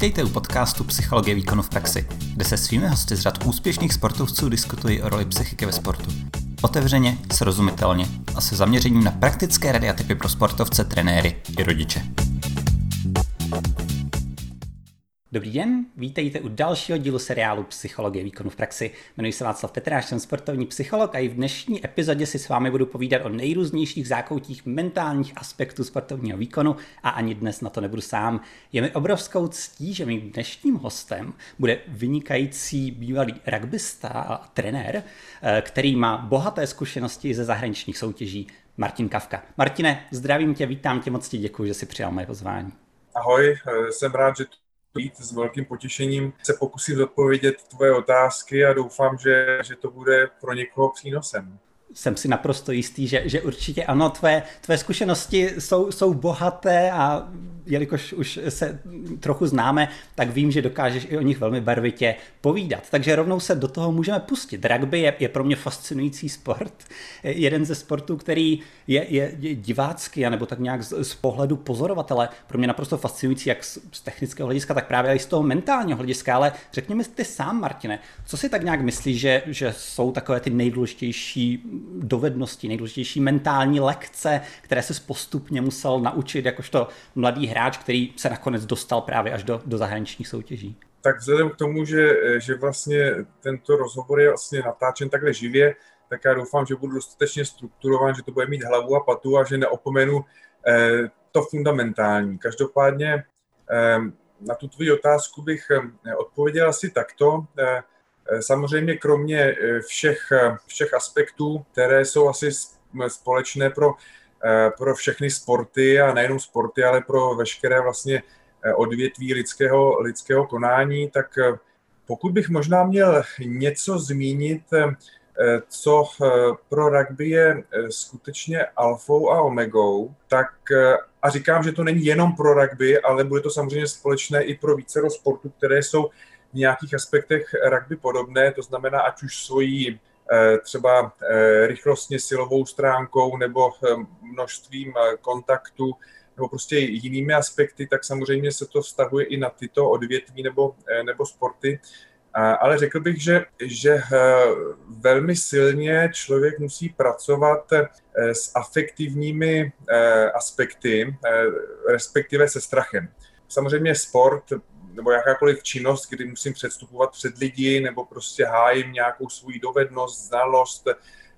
Vítejte u podcastu Psychologie výkonu v praxi, kde se svými hosty z řad úspěšných sportovců diskutují o roli psychiky ve sportu. Otevřeně, srozumitelně a se zaměřením na praktické rady a typy pro sportovce, trenéry i rodiče. Dobrý den, vítejte u dalšího dílu seriálu Psychologie výkonu v praxi. Jmenuji se Václav Petráš, jsem sportovní psycholog a i v dnešní epizodě si s vámi budu povídat o nejrůznějších zákoutích mentálních aspektů sportovního výkonu a ani dnes na to nebudu sám. Je mi obrovskou ctí, že mým dnešním hostem bude vynikající bývalý rugbysta a trenér, eh, který má bohaté zkušenosti ze zahraničních soutěží, Martin Kavka. Martine, zdravím tě, vítám tě, moc ti děkuji, že jsi přijal moje pozvání. Ahoj, eh, jsem rád, že být s velkým potěšením se pokusím zodpovědět tvoje otázky a doufám, že, že to bude pro někoho přínosem. Jsem si naprosto jistý, že, že určitě ano, tvé, tvé zkušenosti jsou, jsou bohaté a jelikož už se trochu známe, tak vím, že dokážeš i o nich velmi barvitě povídat. Takže rovnou se do toho můžeme pustit. Rugby je, je pro mě fascinující sport. Jeden ze sportů, který je, je, je divácky, anebo tak nějak z, z pohledu pozorovatele, pro mě naprosto fascinující, jak z, z technického hlediska, tak právě i z toho mentálního hlediska. Ale řekněme ty sám, Martine, co si tak nějak myslíš, že, že jsou takové ty nejdůležitější dovednosti, nejdůležitější mentální lekce, které se postupně musel naučit jakožto mladý hráč, který se nakonec dostal právě až do, do zahraničních soutěží? Tak vzhledem k tomu, že, že vlastně tento rozhovor je vlastně natáčen takhle živě, tak já doufám, že budu dostatečně strukturovan, že to bude mít hlavu a patu a že neopomenu eh, to fundamentální. Každopádně eh, na tu tvoji otázku bych eh, odpověděl asi takto. Eh, Eh, samozřejmě kromě eh, všech, eh, všech aspektů, které jsou asi společné pro, pro všechny sporty a nejenom sporty, ale pro veškeré vlastně odvětví lidského, lidského konání, tak pokud bych možná měl něco zmínit, co pro rugby je skutečně alfou a omegou, tak a říkám, že to není jenom pro rugby, ale bude to samozřejmě společné i pro více sportů, které jsou v nějakých aspektech rugby podobné, to znamená, ať už svojí eh, třeba eh, rychlostně silovou stránkou nebo eh, množstvím kontaktů nebo prostě jinými aspekty, tak samozřejmě se to vztahuje i na tyto odvětví nebo, nebo sporty. Ale řekl bych, že, že velmi silně člověk musí pracovat s afektivními aspekty, respektive se strachem. Samozřejmě sport nebo jakákoliv činnost, kdy musím předstupovat před lidi nebo prostě hájím nějakou svou dovednost, znalost,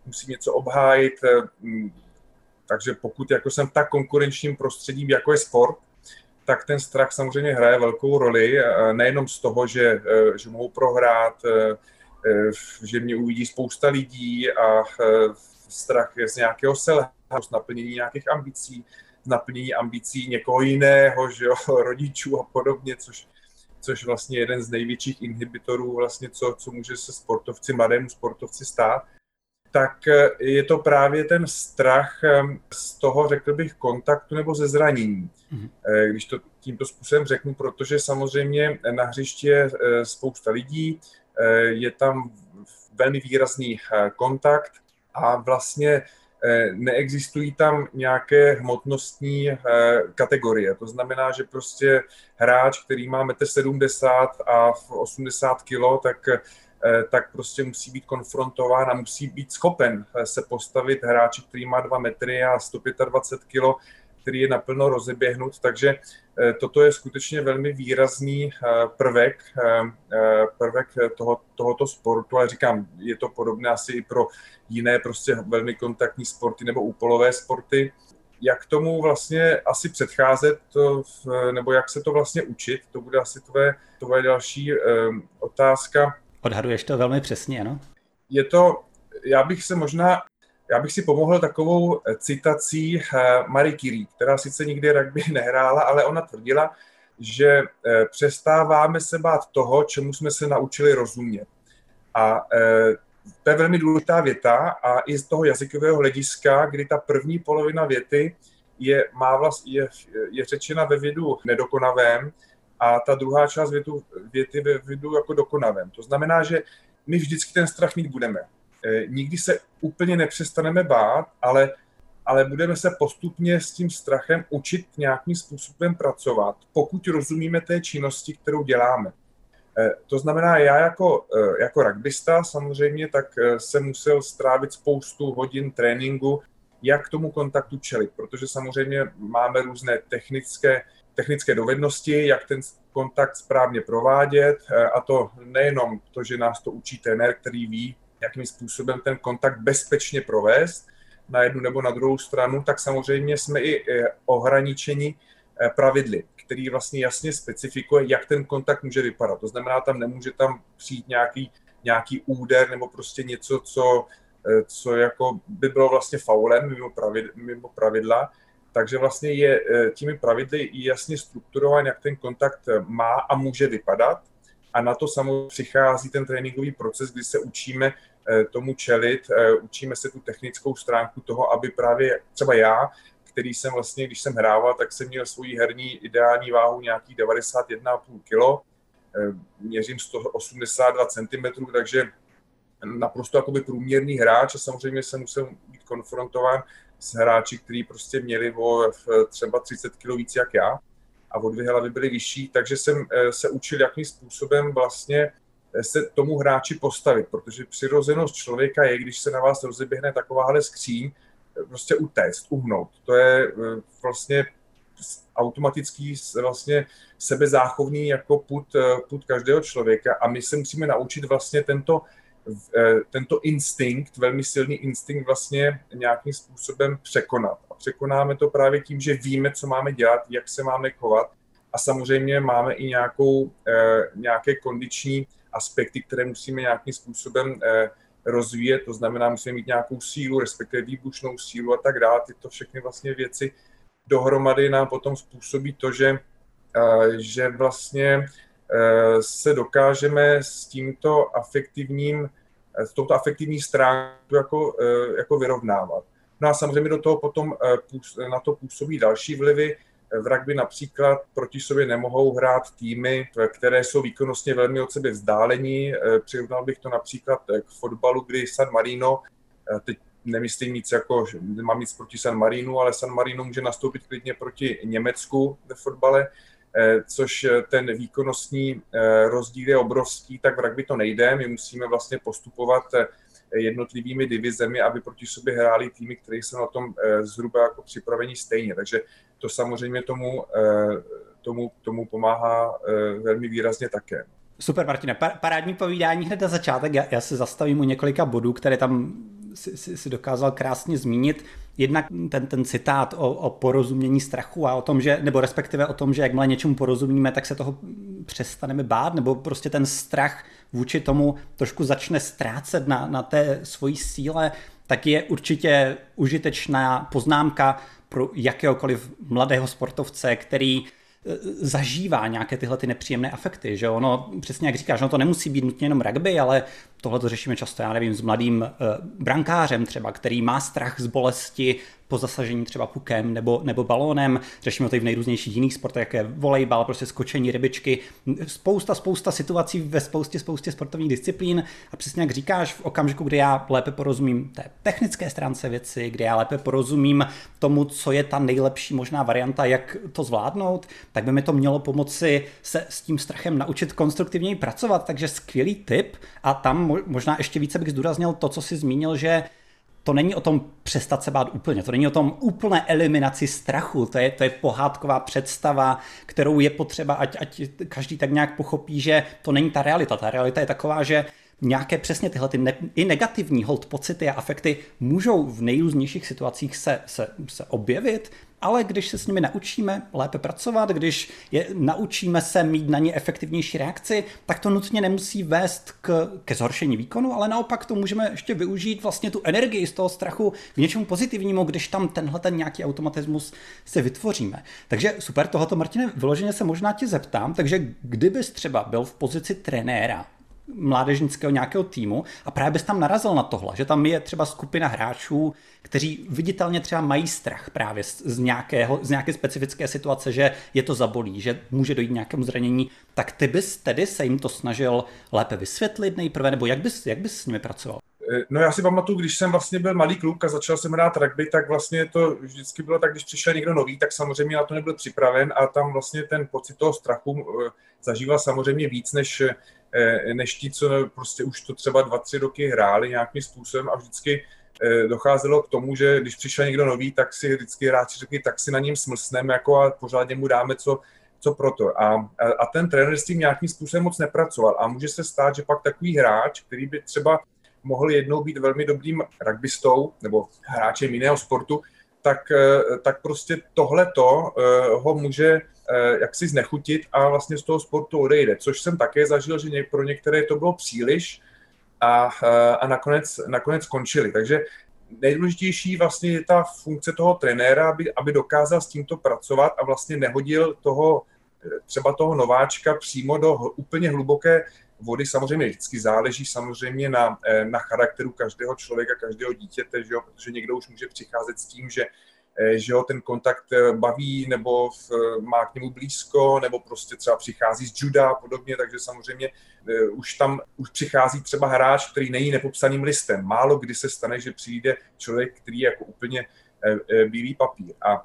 musím něco obhájit. Eh, takže pokud jako jsem tak konkurenčním prostředím, jako je sport, tak ten strach samozřejmě hraje velkou roli, eh, nejenom z toho, že, eh, že mohu prohrát, že mě uvidí spousta lidí a strach je z nějakého selhání, z naplnění nějakých ambicí, naplnění ambicí někoho jiného, že jo, rodičů a podobně, což což vlastně jeden z největších inhibitorů, vlastně co, co může se sportovci, mladému sportovci stát, tak eh, je to právě ten strach eh, z toho, řekl bych, kontaktu nebo ze zranění. Mm-hmm. Když to tímto způsobem řeknu, protože samozřejmě na hřišti je spousta lidí, je tam velmi výrazný kontakt a vlastně Eh, neexistují tam nějaké hmotnostní eh, kategorie. To znamená, že prostě hráč, který má 1,70 m a 80 kg, tak eh, tak prostě musí být konfrontován a musí být schopen se postavit hráči, který má 2 metry a 125 kg, který je naplno rozeběhnut, takže eh, toto je skutečně velmi výrazný eh, prvek, eh, prvek toho, tohoto sportu, ale říkám, je to podobné asi i pro jiné prostě velmi kontaktní sporty nebo úpolové sporty. Jak tomu vlastně asi předcházet, to, nebo jak se to vlastně učit, to bude asi tvoje, tvoje další otázka. Odhaduješ to velmi přesně, ano? Je to, já bych se možná já bych si pomohl takovou eh, citací eh, Marie Curie, která sice nikdy rugby nehrála, ale ona tvrdila, že eh, přestáváme se bát toho, čemu jsme se naučili rozumět. A to je velmi důležitá věta a i z toho jazykového hlediska, kdy ta první polovina věty je, má vlast, je, je řečena ve vědu nedokonavém a ta druhá část větu, věty ve vědu jako dokonavém. To znamená, že my vždycky ten strach mít budeme. Eh, nikdy se úplně nepřestaneme bát, ale ale budeme se postupně s tím strachem učit nějakým způsobem pracovat, pokud rozumíme té činnosti, kterou děláme. Eh, to znamená, já jako, eh, jako rugbysta samozřejmě, tak jsem musel strávit spoustu hodin tréninku, jak tomu kontaktu čelit, protože samozřejmě máme různé technické, technické dovednosti, jak ten kontakt správně provádět, a to nejenom to, že nás to učí trenér, který ví, jakým způsobem ten kontakt bezpečně provést na jednu nebo na druhou stranu, tak samozřejmě jsme i ohraničeni pravidly který vlastně jasně specifikuje, jak ten kontakt může vypadat. To znamená, tam nemůže tam přijít nějaký, nějaký úder nebo prostě něco, co, eh, co jako by bylo vlastně faulem mimo, pravidla, mimo pravidla. Takže vlastně je eh, těmi pravidly jasně strukturován, jak ten kontakt eh, má a může vypadat. A na to samozřejmě přichází ten tréninkový proces, kdy se učíme tomu čelit, učíme se tu technickou stránku toho, aby právě třeba já který jsem vlastně, když jsem hrával, tak jsem měl svoji herní ideální váhu nějakých 91,5 kg, eh, měřím 182 cm, takže naprosto jakoby průměrný hráč a samozřejmě jsem musel být konfrontován s hráči, kteří prostě měli o třeba 30 kg víc jak já. A o dvě hlavy byly vyšší, takže jsem eh, se učil, jakým způsobem vlastně eh, se tomu hráči postavit, protože přirozenost člověka je, když se na vás rozeběhne takováhle skříň, prostě utéct, uhnout. To je eh, vlastně automatický vlastně sebezáchovný jako put, eh, put každého člověka a my se musíme naučit vlastně tento, eh, tento instinkt, velmi silný instinkt vlastně nějakým způsobem překonat. A překonáme to právě tím, že víme, co máme dělat, jak se máme chovat a samozřejmě máme i nějakou, nějaké kondiční aspekty, které musíme nějakým způsobem rozvíjet, to znamená, musíme mít nějakou sílu, respektive výbušnou sílu a tak dále. Tyto všechny vlastně věci dohromady nám potom způsobí to, že, eh, že vlastně eh, se dokážeme s tímto afektivním, eh, s touto afektivní stránkou jako, jako vyrovnávat. No a samozřejmě do toho potom na to působí další vlivy, v rugby například proti sobě nemohou hrát týmy, které jsou výkonnostně velmi od sebe vzdálení. Eh, přirovnal bych to například eh, k fotbalu, kdy San Marino, eh, teď nemyslím nic jako, nemám nic proti San Marinu, ale San Marino může nastoupit klidně proti Německu ve fotbale, což ten výkonnostní rozdíl je obrovský, tak v rugby to nejde. My musíme vlastně postupovat jednotlivými divizemi, aby proti sobě hráli týmy, které jsou na tom zhruba jako připravení stejně. Takže to samozřejmě tomu, eh, tomu, tomu pomáhá eh, velmi výrazně také. Super, Martine. Parádní povídání hned na začátek. Já, já se zastavím u několika bodů, které tam si, si, si dokázal krásně zmínit. Jednak ten, ten citát o, o porozumění strachu a o tom, že, nebo respektive o tom, že jakmile něčemu porozumíme, tak se toho přestaneme bát, nebo prostě ten strach vůči tomu trošku začne ztrácet na, na té svojí síle, tak je určitě užitečná poznámka pro jakéhokoliv mladého sportovce, který e, zažívá nějaké tyhle ty nepříjemné afekty, že ono, přesně jak říkáš, no to nemusí být nutně jenom rugby, ale tohle to řešíme často, já nevím, s mladým uh, brankářem třeba, který má strach z bolesti, po zasažení třeba pukem nebo, nebo balónem. Řešíme to i v nejrůznějších jiných sportech, jako je volejbal, prostě skočení rybičky. Spousta, spousta situací ve spoustě, spoustě sportovních disciplín. A přesně jak říkáš, v okamžiku, kdy já lépe porozumím té technické stránce věci, kdy já lépe porozumím tomu, co je ta nejlepší možná varianta, jak to zvládnout, tak by mi to mělo pomoci se s tím strachem naučit konstruktivněji pracovat. Takže skvělý tip. A tam možná ještě více bych zdůraznil to, co jsi zmínil, že to není o tom přestat se bát úplně, to není o tom úplné eliminaci strachu, to je, to je pohádková představa, kterou je potřeba, ať, ať každý tak nějak pochopí, že to není ta realita. Ta realita je taková, že nějaké přesně tyhle ty ne, i negativní hold pocity a afekty můžou v nejrůznějších situacích se, se, se objevit, ale když se s nimi naučíme lépe pracovat, když je naučíme se mít na ně efektivnější reakci, tak to nutně nemusí vést k, ke zhoršení výkonu, ale naopak to můžeme ještě využít vlastně tu energii z toho strachu k něčemu pozitivnímu, když tam tenhle ten nějaký automatismus se vytvoříme. Takže super, tohoto Martine, vyloženě se možná tě zeptám, takže kdybys třeba byl v pozici trenéra mládežnického nějakého týmu a právě bys tam narazil na tohle, že tam je třeba skupina hráčů, kteří viditelně třeba mají strach právě z, nějakého, z nějaké specifické situace, že je to zabolí, že může dojít nějakému zranění, tak ty bys tedy se jim to snažil lépe vysvětlit nejprve, nebo jak bys, jak bys s nimi pracoval? Eh, no já si pamatuju, když jsem vlastně byl malý kluk a začal jsem hrát rugby, tak vlastně to vždycky bylo tak, když přišel někdo nový, tak samozřejmě na to nebyl připraven a tam vlastně ten pocit toho strachu eh, zažíval samozřejmě víc než, eh, než ti, co prostě už to třeba dva, tři roky hráli nějakým způsobem a vždycky docházelo k tomu, že když přišel někdo nový, tak si vždycky hráči řekli, tak si na něm smlsneme jako a pořádně mu dáme, co, co proto. A, a ten trenér s tím nějakým způsobem moc nepracoval. A může se stát, že pak takový hráč, který by třeba mohl jednou být velmi dobrým rugbystou nebo hráčem jiného sportu, tak, eh, tak prostě tohleto eh, ho může eh, jaksi znechutit a vlastně z toho sportu odejde, což jsem také zažil, že pro některé to bylo příliš a, a nakonec, nakonec skončili. Takže nejdůležitější vlastně je ta funkce toho trenéra, aby, aby dokázal s tímto pracovat a vlastně nehodil toho třeba toho nováčka přímo do úplně hluboké vody samozřejmě vždycky záleží samozřejmě na, eh, na charakteru každého člověka, každého dítěte, že jo? protože někdo už může přicházet s tím, že eh, že ho ten kontakt eh, baví, nebo v, má k němu blízko, nebo prostě třeba přichází z juda a podobně, takže samozřejmě už tam už přichází třeba hráč, který není nepopsaným listem. Málo kdy se stane, že přijde člověk, který je jako úplně bílý papír. A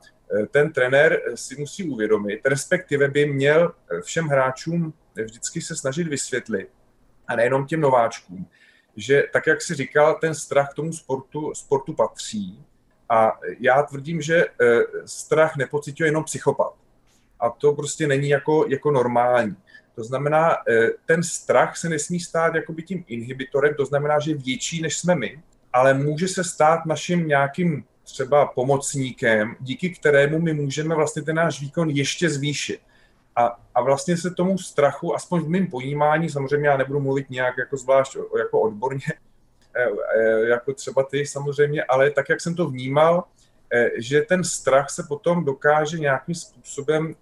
ten trenér si musí uvědomit, respektive by měl všem hráčům vždycky se snažit vysvětlit, a nejenom těm nováčkům, že tak, jak si říkal, ten strach tomu sportu, sportu patří. A já tvrdím, že eh, strach nepocituje jenom psychopat. A to prostě není jako, jako normální. To znamená, eh, ten strach se nesmí stát jakoby tím inhibitorem, to znamená, že je větší, než jsme my, ale může se stát naším nějakým třeba pomocníkem, díky kterému my můžeme vlastně ten náš výkon ještě zvýšit. A, a vlastně se tomu strachu, aspoň v mém pojímání, samozřejmě já nebudu mluvit nějak jako zvlášť jako odborně, eh, eh, jako třeba ty samozřejmě, ale tak, jak jsem to vnímal, eh, že ten strach se potom dokáže nějakým způsobem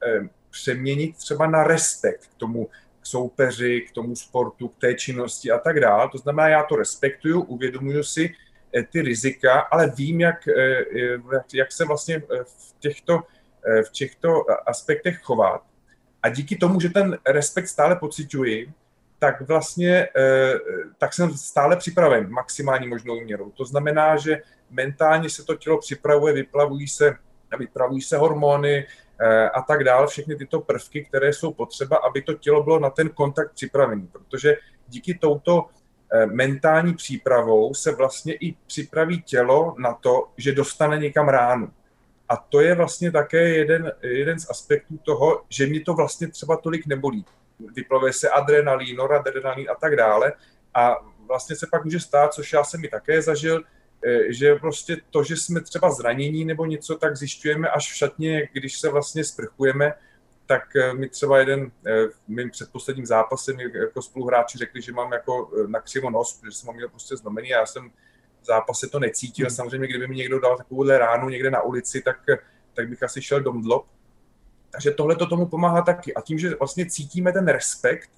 přeměnit třeba na respekt k tomu soupeři, k tomu sportu, k té činnosti a tak dále. To znamená, já to respektuju, uvědomuju si ty rizika, ale vím, jak, jak se vlastně v těchto, v těchto aspektech chovat. A díky tomu, že ten respekt stále pocituji, tak vlastně eh, tak jsem stále připraven maximální možnou měrou. To znamená, že mentálně se to tělo připravuje, vyplavují se, vypravují se hormony eh, a tak dále, všechny tyto prvky, které jsou potřeba, aby to tělo bylo na ten kontakt připravený. Protože díky touto eh, mentální přípravou se vlastně i připraví tělo na to, že dostane někam ránu. A to je vlastně také jeden, jeden z aspektů toho, že mě to vlastně třeba tolik nebolí. Vyplavuje se adrenalín, noradrenalín a tak dále. A vlastně se pak může stát, což já jsem mi také zažil, eh, že prostě to, že jsme třeba zranění nebo něco, tak zjišťujeme až v šatně, když se vlastně sprchujeme, tak eh, mi třeba jeden, eh, v mým předposledním zápase mi jako spoluhráči řekli, že mám jako na křivo nos, protože jsem ho měl prostě zlomený a já jsem zápase to necítil. Hmm. Samozřejmě, kdyby mi někdo dal takovouhle ránu někde na ulici, tak, tak bych asi šel domdlop. Takže tohle to tomu pomáhá taky. A tím, že vlastně cítíme ten respekt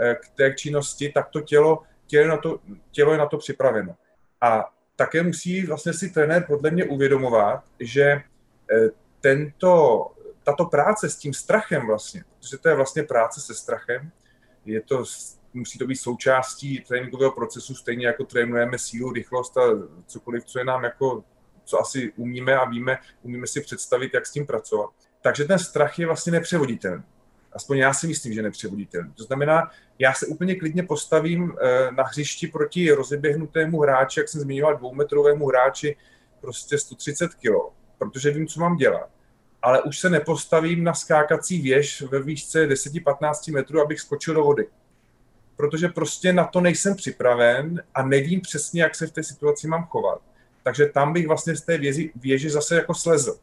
eh, k té činnosti, tak to tělo, tělo, je na to, tělo je na to připraveno. A také musí vlastně si trenér podle mě uvědomovat, že eh, tento, tato práce s tím strachem vlastně, protože to je vlastně práce se strachem, je to musí to být součástí tréninkového procesu, stejně jako trénujeme sílu, rychlost a cokoliv, co je nám jako, co asi umíme a víme, umíme si představit, jak s tím pracovat. Takže ten strach je vlastně nepřevoditelný. Aspoň já si myslím, že nepřevoditelný. To znamená, já se úplně klidně postavím eh, na hřišti proti rozeběhnutému hráči, jak jsem zmiňoval, dvoumetrovému hráči, prostě 130 kg, protože vím, co mám dělat. Ale už se nepostavím na skákací věž ve výšce 10-15 metrů, abych skočil do vody protože prostě na to nejsem připraven a nevím přesně, jak se v té situaci mám chovat. Takže tam bych vlastně z té věži, věže zase jako slezl.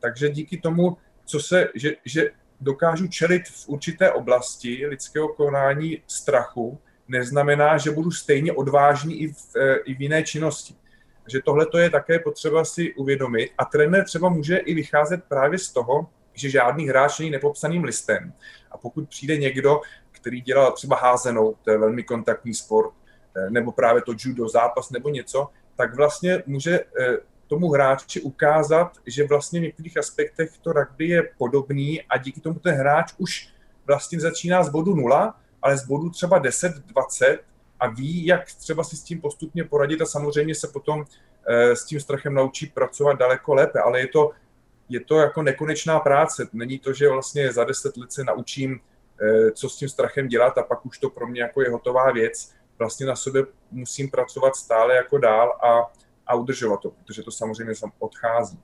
Takže díky tomu, co se, že, že dokážu čelit v určité oblasti lidského konání strachu, neznamená, že budu stejně odvážný i v, e, i v jiné činnosti. Takže tohle to je také potřeba si uvědomit a trenér třeba může i vycházet právě z toho, že žádný hráč není nepopsaným listem. A pokud přijde někdo, který dělal třeba házenou, to je velmi kontaktní sport, eh, nebo právě to judo, zápas nebo něco, tak vlastně může eh, tomu hráči ukázat, že vlastně v některých aspektech to rugby je podobný a díky tomu ten hráč už vlastně začíná z bodu nula, ale z bodu třeba 10, 20 a ví, jak třeba si s tím postupně poradit a samozřejmě se potom s tím strachem naučí pracovat daleko lépe, ale je to, je to jako nekonečná práce. Není to, že vlastně za deset let se naučím, co s tím strachem dělat a pak už to pro mě jako je hotová věc. Vlastně na sobě musím pracovat stále jako dál a, a udržovat to, protože to samozřejmě odchází.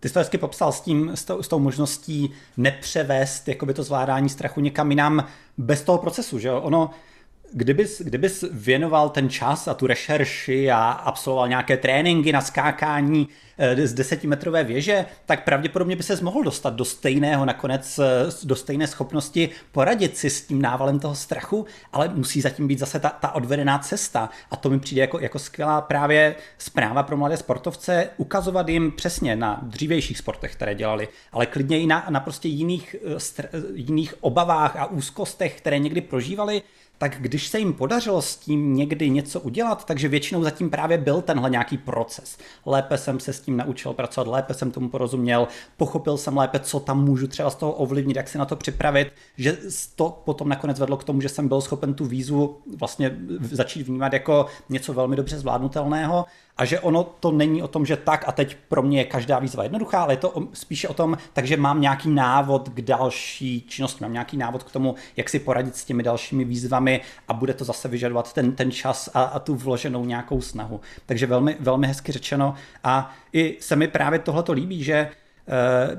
Ty jsi to hezky popsal s, tím, s, tou, s tou možností nepřevést jakoby to zvládání strachu někam jinam bez toho procesu, že jo? Ono, Kdybys, kdybys věnoval ten čas a tu rešerši a absolvoval nějaké tréninky na skákání eh, z desetimetrové věže, tak pravděpodobně by se mohl dostat do stejného nakonec, eh, do stejné schopnosti poradit si s tím návalem toho strachu, ale musí zatím být zase ta, ta odvedená cesta. A to mi přijde jako, jako skvělá právě zpráva pro mladé sportovce, ukazovat jim přesně na dřívějších sportech, které dělali, ale klidně i na, na prostě jiných, eh, jiných obavách a úzkostech, které někdy prožívali, tak když se jim podařilo s tím někdy něco udělat, takže většinou zatím právě byl tenhle nějaký proces. Lépe jsem se s tím naučil pracovat, lépe jsem tomu porozuměl, pochopil jsem lépe, co tam můžu třeba z toho ovlivnit, jak se na to připravit, že to potom nakonec vedlo k tomu, že jsem byl schopen tu výzvu vlastně začít vnímat jako něco velmi dobře zvládnutelného a že ono to není o tom, že tak a teď pro mě je každá výzva jednoduchá, ale je to spíše o tom, takže mám nějaký návod k další činnosti, mám nějaký návod k tomu, jak si poradit s těmi dalšími výzvami a bude to zase vyžadovat ten, ten čas a, a tu vloženou nějakou snahu. Takže velmi, velmi hezky řečeno a i se mi právě tohleto líbí, že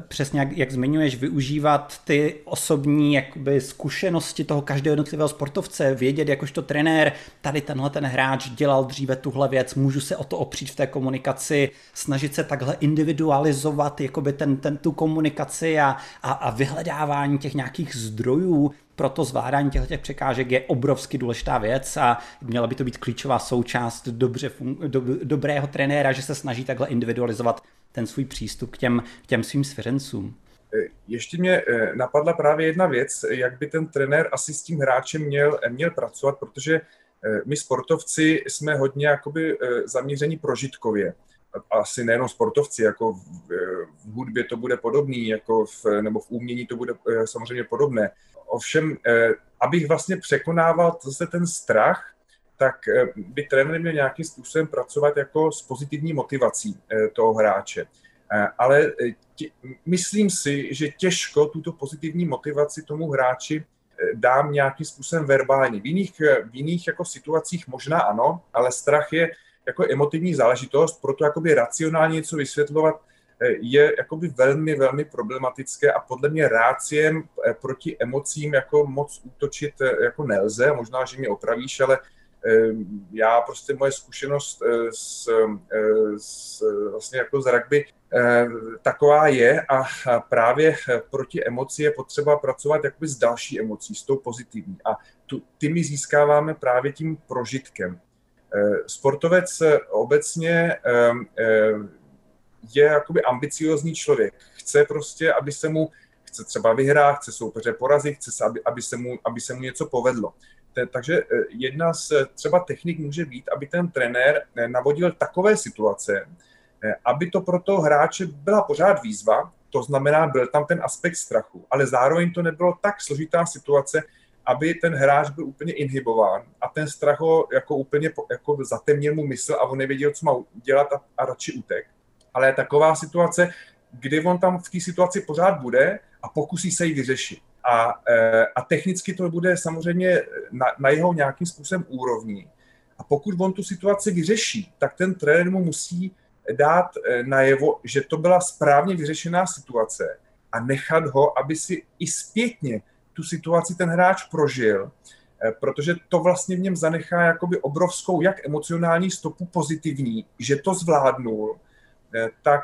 přesně jak, jak zmiňuješ, využívat ty osobní jakoby, zkušenosti toho každého jednotlivého sportovce, vědět jakožto trenér, tady tenhle ten hráč dělal dříve tuhle věc, můžu se o to opřít v té komunikaci, snažit se takhle individualizovat jakoby ten, ten, tu komunikaci a, a, a vyhledávání těch nějakých zdrojů, proto zvládání těchto těch překážek je obrovsky důležitá věc a měla by to být klíčová součást dobře fun- do, dobrého trenéra, že se snaží takhle individualizovat ten svůj přístup k těm, k těm svým svěřencům. E, ještě mě e, napadla právě jedna věc, jak by ten trenér asi s tím hráčem měl, měl pracovat, protože my sportovci jsme hodně jakoby zaměření prožitkově. Asi nejenom sportovci, jako v, v hudbě to bude podobný, jako v, nebo v umění to bude samozřejmě podobné. Ovšem, abych vlastně překonával zase ten strach, tak eh, by trenér měl nějakým způsobem pracovat jako s pozitivní motivací eh, toho hráče. Eh, ale tě, myslím si, že těžko tuto pozitivní motivaci tomu hráči dám nějakým způsobem verbálně. V jiných, v jiných jako situacích možná ano, ale strach je jako emotivní záležitost, proto jakoby racionálně něco vysvětlovat je jakoby velmi, velmi problematické a podle mě ráciem proti emocím jako moc útočit jako nelze. Možná, že mě opravíš, ale já prostě moje zkušenost eh, s, eh, s, vlastně jako z rugby eh, taková je a právě proti emoci je potřeba pracovat jakoby s další emocí, s tou pozitivní. A tu, ty my získáváme právě tím prožitkem. Sportovec obecně ehm, je jakoby ambiciozní člověk. Chce prostě, aby se mu chce třeba vyhrát, chce soupeře porazit, chce, aby, aby, se mu, aby se mu něco povedlo takže eh, jedna z eh, třeba technik může být, aby ten trenér eh, navodil takové situace, aby to pro toho hráče byla pořád výzva, to znamená, byl tam ten aspekt strachu, ale zároveň to nebylo tak složitá situace, aby ten hráč byl úplně inhibován a ten strach ho jako úplně jako zatemnil mu mysl a on nevěděl, co má dělat a, a radši utek. Ale taková situace, kdy on tam v té situaci pořád bude a pokusí se ji vyřešit. A, e, a technicky to bude samozřejmě na, na jeho nějakým způsobem úrovni. A pokud on tu situaci vyřeší, tak ten trenér mu musí dát e, najevo, že to byla správně vyřešená situace a nechat ho, aby si i zpětně tu situaci ten hráč prožil, e, protože to vlastně v něm zanechá jakoby obrovskou jak emocionální stopu pozitivní, že to zvládnul, tak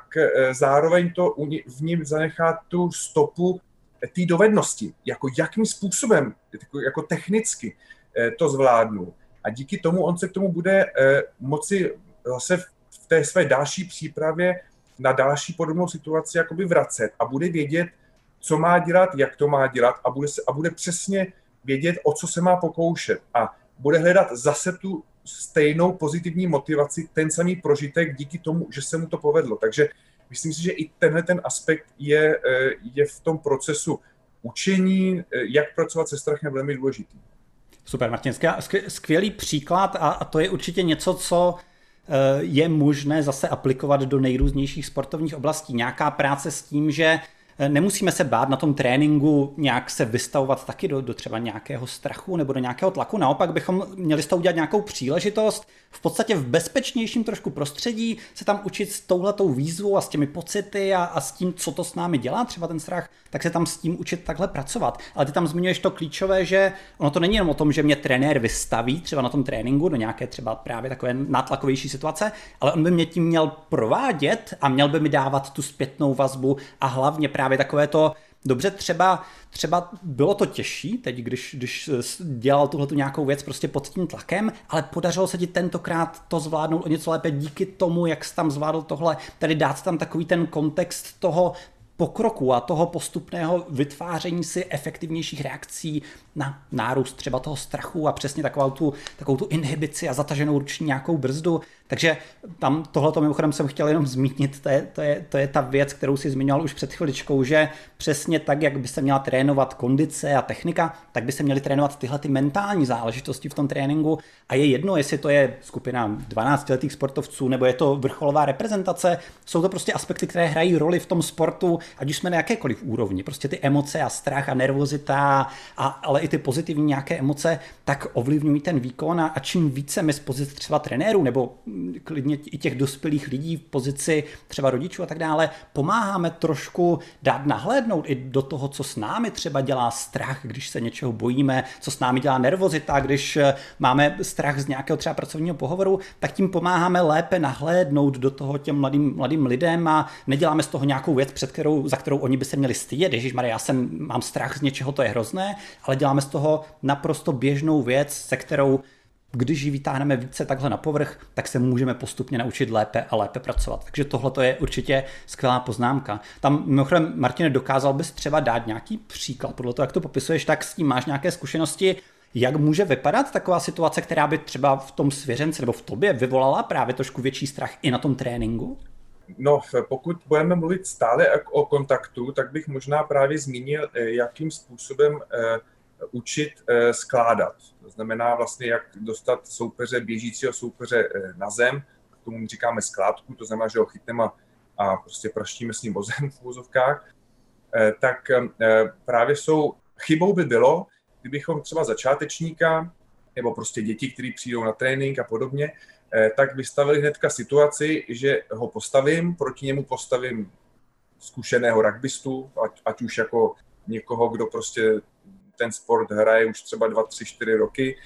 zároveň to v ním zanechá tu stopu té dovednosti, jako jakým způsobem, jako, jako technicky eh, to zvládnu. A díky tomu on se k tomu bude eh, moci zase v té své další přípravě na další podobnou situaci jakoby vracet a bude vědět, co má dělat, jak to má dělat a bude, se, a bude přesně vědět, o co se má pokoušet. A bude hledat zase tu stejnou pozitivní motivaci, ten samý prožitek díky tomu, že se mu to povedlo. Takže myslím si, že i tenhle ten aspekt je, eh, je v tom procesu učení, eh, jak pracovat se strachem velmi důležitý. Super, Martin, skvělý příklad a to je určitě něco, co eh, je možné zase aplikovat do nejrůznějších sportovních oblastí. Nějaká práce s tím, že nemusíme se bát na tom tréninku nějak se vystavovat taky do, do třeba nějakého strachu nebo do nějakého tlaku. Naopak bychom měli z toho udělat nějakou příležitost, v podstatě v bezpečnějším trošku prostředí se tam učit s touhletou výzvou a s těmi pocity a, a s tím, co to s námi dělá, třeba ten strach, tak se tam s tím učit takhle pracovat. Ale ty tam zmiňuješ to klíčové, že ono to není jenom o tom, že mě trenér vystaví třeba na tom tréninku do nějaké třeba právě takové nátlakovější situace, ale on by mě tím měl provádět a měl by mi dávat tu zpětnou vazbu a hlavně právě právě takové to, dobře, třeba, třeba bylo to těžší, teď když, když dělal tuhle tu nějakou věc prostě pod tím tlakem, ale podařilo se ti tentokrát to zvládnout o něco lépe díky tomu, jak jsi tam zvládl tohle, tedy dát tam takový ten kontext toho, pokroku a toho postupného vytváření si efektivnějších reakcí na nárůst třeba toho strachu a přesně takovou tu, takovou tu inhibici a zataženou ruční nějakou brzdu. Takže tam tohleto mimochodem jsem chtěl jenom zmínit, to je, to, je, to je ta věc, kterou si zmiňoval už před chviličkou, že přesně tak, jak by se měla trénovat kondice a technika, tak by se měly trénovat tyhle ty mentální záležitosti v tom tréninku. A je jedno, jestli to je skupina 12-letých sportovců nebo je to vrcholová reprezentace, jsou to prostě aspekty, které hrají roli v tom sportu, ať už jsme na jakékoliv úrovni, prostě ty emoce a strach a nervozita, a, ale i ty pozitivní nějaké emoce, tak ovlivňují ten výkon a, a čím více my z pozice třeba trenérů nebo klidně i těch dospělých lidí v pozici třeba rodičů a tak dále, pomáháme trošku dát nahlédnout i do toho, co s námi třeba dělá strach, když se něčeho bojíme, co s námi dělá nervozita, když eh, máme strach z nějakého třeba pracovního pohovoru, tak tím pomáháme lépe nahlédnout do toho těm mladým, mladým lidem a neděláme z toho nějakou věc, před kterou, za kterou oni by se měli stydět. Ježíš já jsem, mám strach z něčeho, to je hrozné, ale děláme z toho naprosto běžnou věc, se kterou když ji vytáhneme více takhle na povrch, tak se můžeme postupně naučit lépe a lépe pracovat. Takže tohle je určitě skvělá poznámka. Tam mimochodem, Martine, dokázal bys třeba dát nějaký příklad, podle toho, jak to popisuješ, tak s tím máš nějaké zkušenosti, jak může vypadat taková situace, která by třeba v tom svěřenci nebo v tobě vyvolala právě trošku větší strach i na tom tréninku? No, pokud budeme mluvit stále o kontaktu, tak bych možná právě zmínil, eh, jakým způsobem eh, učit eh, skládat. To znamená vlastně, jak dostat soupeře, běžícího soupeře eh, na zem, k tomu říkáme skládku, to znamená, že ho chytneme a, a prostě praštíme s ním o zem v úzovkách, eh, tak právě jsou, chybou by bylo, kdybychom třeba začátečníka nebo prostě děti, kteří přijdou na trénink a podobně, tak vystavili hnedka situaci, že ho postavím, proti němu postavím zkušeného rugbystu, ať, ať už jako někoho, kdo prostě ten sport hraje už třeba 2, 3, 4 roky,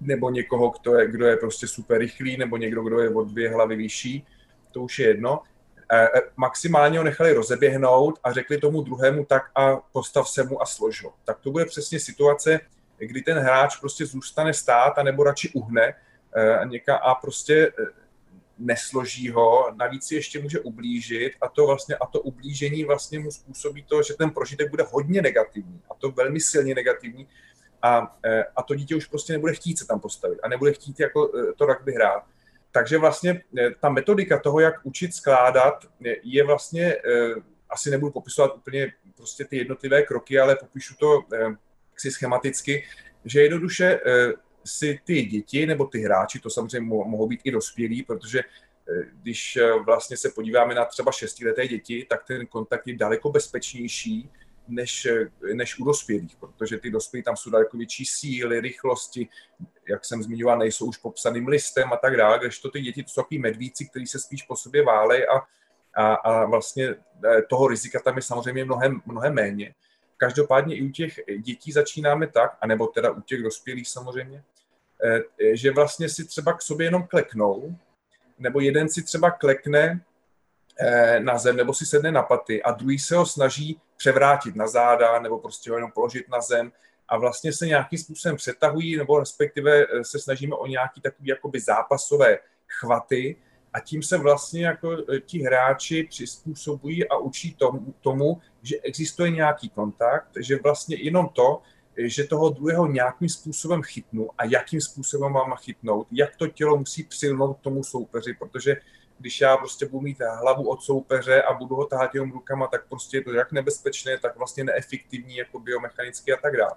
nebo někoho, kdo je, kdo je prostě super rychlý, nebo někdo, kdo je o dvě hlavy vyšší, to už je jedno. E, e, maximálně ho nechali rozeběhnout a řekli tomu druhému tak a postav se mu a slož ho. Tak to bude přesně situace, kdy ten hráč prostě zůstane stát a nebo radši uhne e, a prostě nesloží ho, navíc si ještě může ublížit a to vlastně a to ublížení vlastně mu způsobí to, že ten prožitek bude hodně negativní a to velmi silně negativní a, e, a to dítě už prostě nebude chtít se tam postavit a nebude chtít jako e, to rugby hrát. Takže vlastně e, ta metodika toho, jak učit skládat, je vlastně, asi nebudu popisovat úplně prostě ty jednotlivé kroky, ale popíšu to si schematicky, že jednoduše si ty děti nebo ty hráči, to samozřejmě mohou být i dospělí, protože eh, když eh, vlastně se podíváme na třeba šestileté děti, tak ten kontakt je daleko bezpečnější než, eh, než u dospělých, protože ty dospělí tam jsou daleko větší síly, rychlosti, jak jsem zmiňoval, nejsou už popsaným listem a tak dále, to ty děti to jsou takový medvíci, kteří se spíš po sobě válej a, a, a vlastně toho rizika tam je samozřejmě mnohem, mnohem méně. Každopádně i u těch dětí začínáme tak, anebo teda u těch dospělých samozřejmě, že vlastně si třeba k sobě jenom kleknou, nebo jeden si třeba klekne eh, na zem, nebo si sedne na paty a druhý se ho snaží převrátit na záda, nebo prostě ho jenom položit na zem a vlastně se nějakým způsobem přetahují, nebo respektive eh, se snažíme o nějaký takový jakoby zápasové chvaty, a tím se vlastně jako ti hráči přizpůsobují a učí tomu, tomu, že existuje nějaký kontakt, že vlastně jenom to, že toho druhého nějakým způsobem chytnu a jakým způsobem mám chytnout, jak to tělo musí přilnout tomu soupeři, protože když já prostě budu mít hlavu od soupeře a budu ho tahat jenom rukama, tak prostě je to jak nebezpečné, tak vlastně neefektivní, jako biomechanicky a tak dále.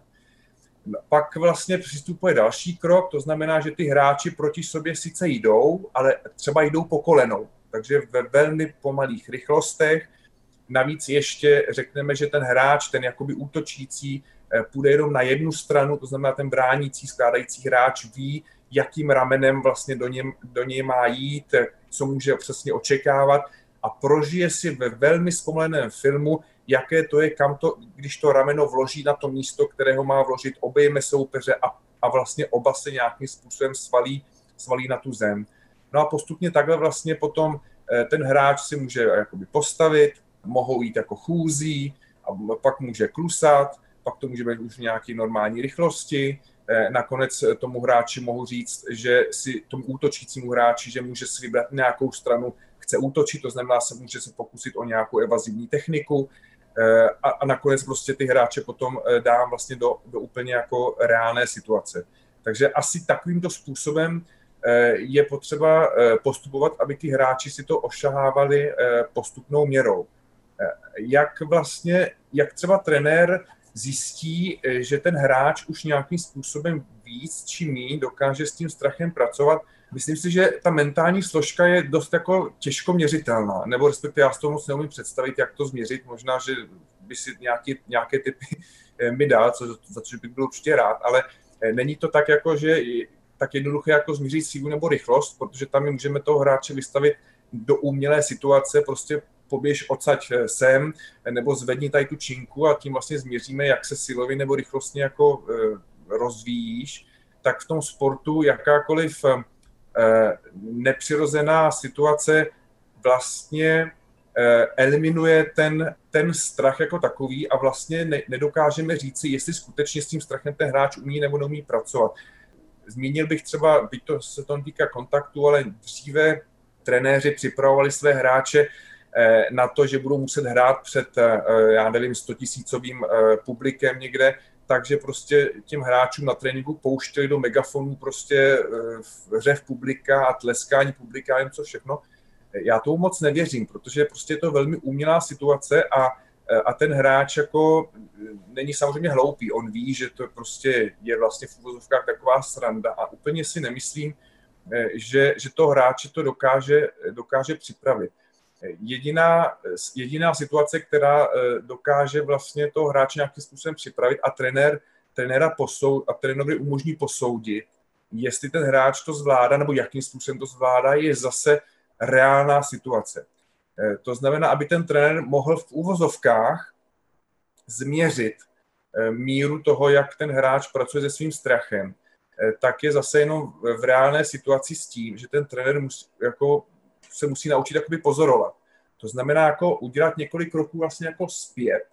Pak vlastně přistupuje další krok, to znamená, že ty hráči proti sobě sice jdou, ale třeba jdou po kolenou, takže ve velmi pomalých rychlostech. Navíc ještě řekneme, že ten hráč, ten jakoby útočící, půjde jenom na jednu stranu, to znamená ten bránící, skládající hráč ví, jakým ramenem vlastně do něj, do něj má jít, co může přesně očekávat a prožije si ve velmi zpomaleném filmu, jaké to je, kam to, když to rameno vloží na to místo, kterého má vložit, obejme soupeře a, a vlastně oba se nějakým způsobem svalí, svalí na tu zem. No a postupně takhle vlastně potom eh, ten hráč si může jakoby postavit, mohou jít jako chůzí, a pak může klusat, pak to může být už v nějaké normální rychlosti, eh, nakonec tomu hráči mohu říct, že si tomu útočícímu hráči, že může si vybrat nějakou stranu, chce útočit, to znamená, se může se pokusit o nějakou evazivní techniku, Eh, a, a nakonec prostě ty hráče potom eh, dám vlastně do, do úplně jako reálné situace. Takže asi takovýmto způsobem eh, je potřeba postupovat, aby ty hráči si to ošahávali postupnou měrou. Jak vlastně, jak třeba trenér zjistí, že ten hráč už nějakým způsobem víc či méně dokáže s tím strachem pracovat, Myslím si, že ta mentální složka je dost jako těžko měřitelná, nebo respektive já s toho moc neumím představit, jak to změřit. Možná, že by si nějaký, nějaké typy eh, mi dal, co, za což bych byl určitě rád, ale eh, není to tak jako, že tak jednoduché jako změřit sílu nebo rychlost, protože tam můžeme toho hráče vystavit do umělé situace, prostě poběž odsaď eh, sem, nebo zvedni tady tu činku a tím vlastně změříme, jak se silově nebo rychlostně jako rozvíjíš, tak v tom sportu jakákoliv Eh, nepřirozená situace vlastně eh, eliminuje ten, ten strach jako takový a vlastně ne, nedokážeme říci, jestli skutečně s tím strachem ten hráč umí nebo neumí pracovat. Zmínil bych třeba, byť to se to týká kontaktu, ale dříve trenéři připravovali své hráče eh, na to, že budou muset hrát před, já nevím, 100 tisícovým publikem někde, takže prostě těm hráčům na tréninku pouštěli do megafonů prostě eh, řev publika a tleskání publika a něco všechno. Já tomu moc nevěřím, protože prostě je to velmi umělá situace a, eh, a ten hráč jako eh, není samozřejmě hloupý. On ví, že to prostě je vlastně v úvozovkách taková sranda a úplně si nemyslím, že, že to hráče to dokáže, dokáže připravit jediná, jediná situace, která eh, dokáže vlastně toho hráče nějakým způsobem připravit a trenér, trenéra posoud, a trenérovi umožní posoudit, jestli ten hráč to zvládá nebo jakým způsobem to zvládá, je zase reálná situace. Eh, to znamená, aby ten trenér mohl v úvozovkách změřit eh, míru toho, jak ten hráč pracuje se svým strachem, tak je zase jenom v reálné situaci s tím, že ten trenér musí, jako se musí naučit jakoby pozorovat. To znamená jako udělat několik kroků vlastně jako zpět,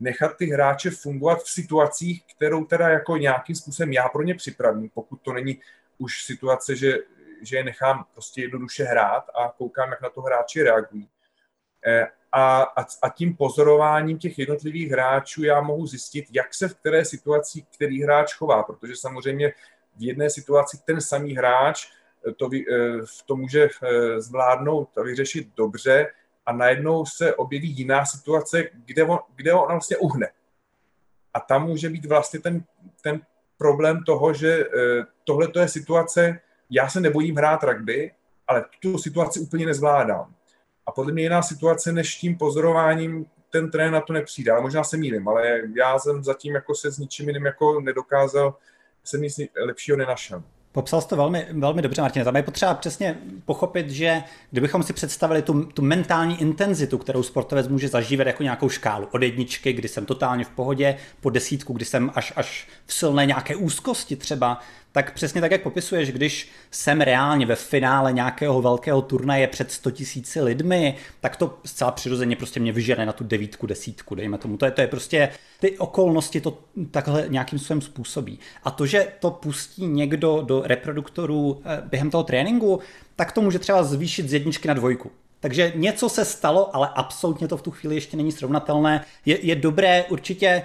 nechat ty hráče fungovat v situacích, kterou teda jako nějakým způsobem já pro ně připravím, pokud to není už situace, že, že je nechám prostě jednoduše hrát a koukám, jak na to hráči reagují. Eh, a, a, a tím pozorováním těch jednotlivých hráčů já mohu zjistit, jak se v které situaci který hráč chová, protože samozřejmě v jedné situaci ten samý hráč to, eh, to může eh, zvládnout a vyřešit dobře a najednou se objeví jiná situace, kde on, kde on vlastně uhne. A tam může být vlastně ten, ten problém toho, že eh, tohle je situace, já se nebojím hrát rugby, ale tu situaci úplně nezvládám. A podle mě jiná situace než tím pozorováním ten trenér na to nepřijde. Ale možná se mýlím, ale já jsem zatím jako se s ničím jiným jako nedokázal, jsem nic lepšího nenašel. Popsal jsi to velmi, velmi dobře, Martin. Tam je potřeba přesně pochopit, že kdybychom si představili tu, tu mentální intenzitu, kterou sportovec může zažívat jako nějakou škálu. Od jedničky, kdy jsem totálně v pohodě, po desítku, kdy jsem až, až v silné nějaké úzkosti třeba, tak přesně tak, jak popisuješ, když jsem reálně ve finále nějakého velkého turnaje před 100 tisíci lidmi, tak to zcela přirozeně prostě mě vyžene na tu devítku, desítku, dejme tomu. To je, to je prostě, ty okolnosti to takhle nějakým způsobem způsobí. A to, že to pustí někdo do reproduktorů eh, během toho tréninku, tak to může třeba zvýšit z jedničky na dvojku. Takže něco se stalo, ale absolutně to v tu chvíli ještě není srovnatelné. Je, je dobré určitě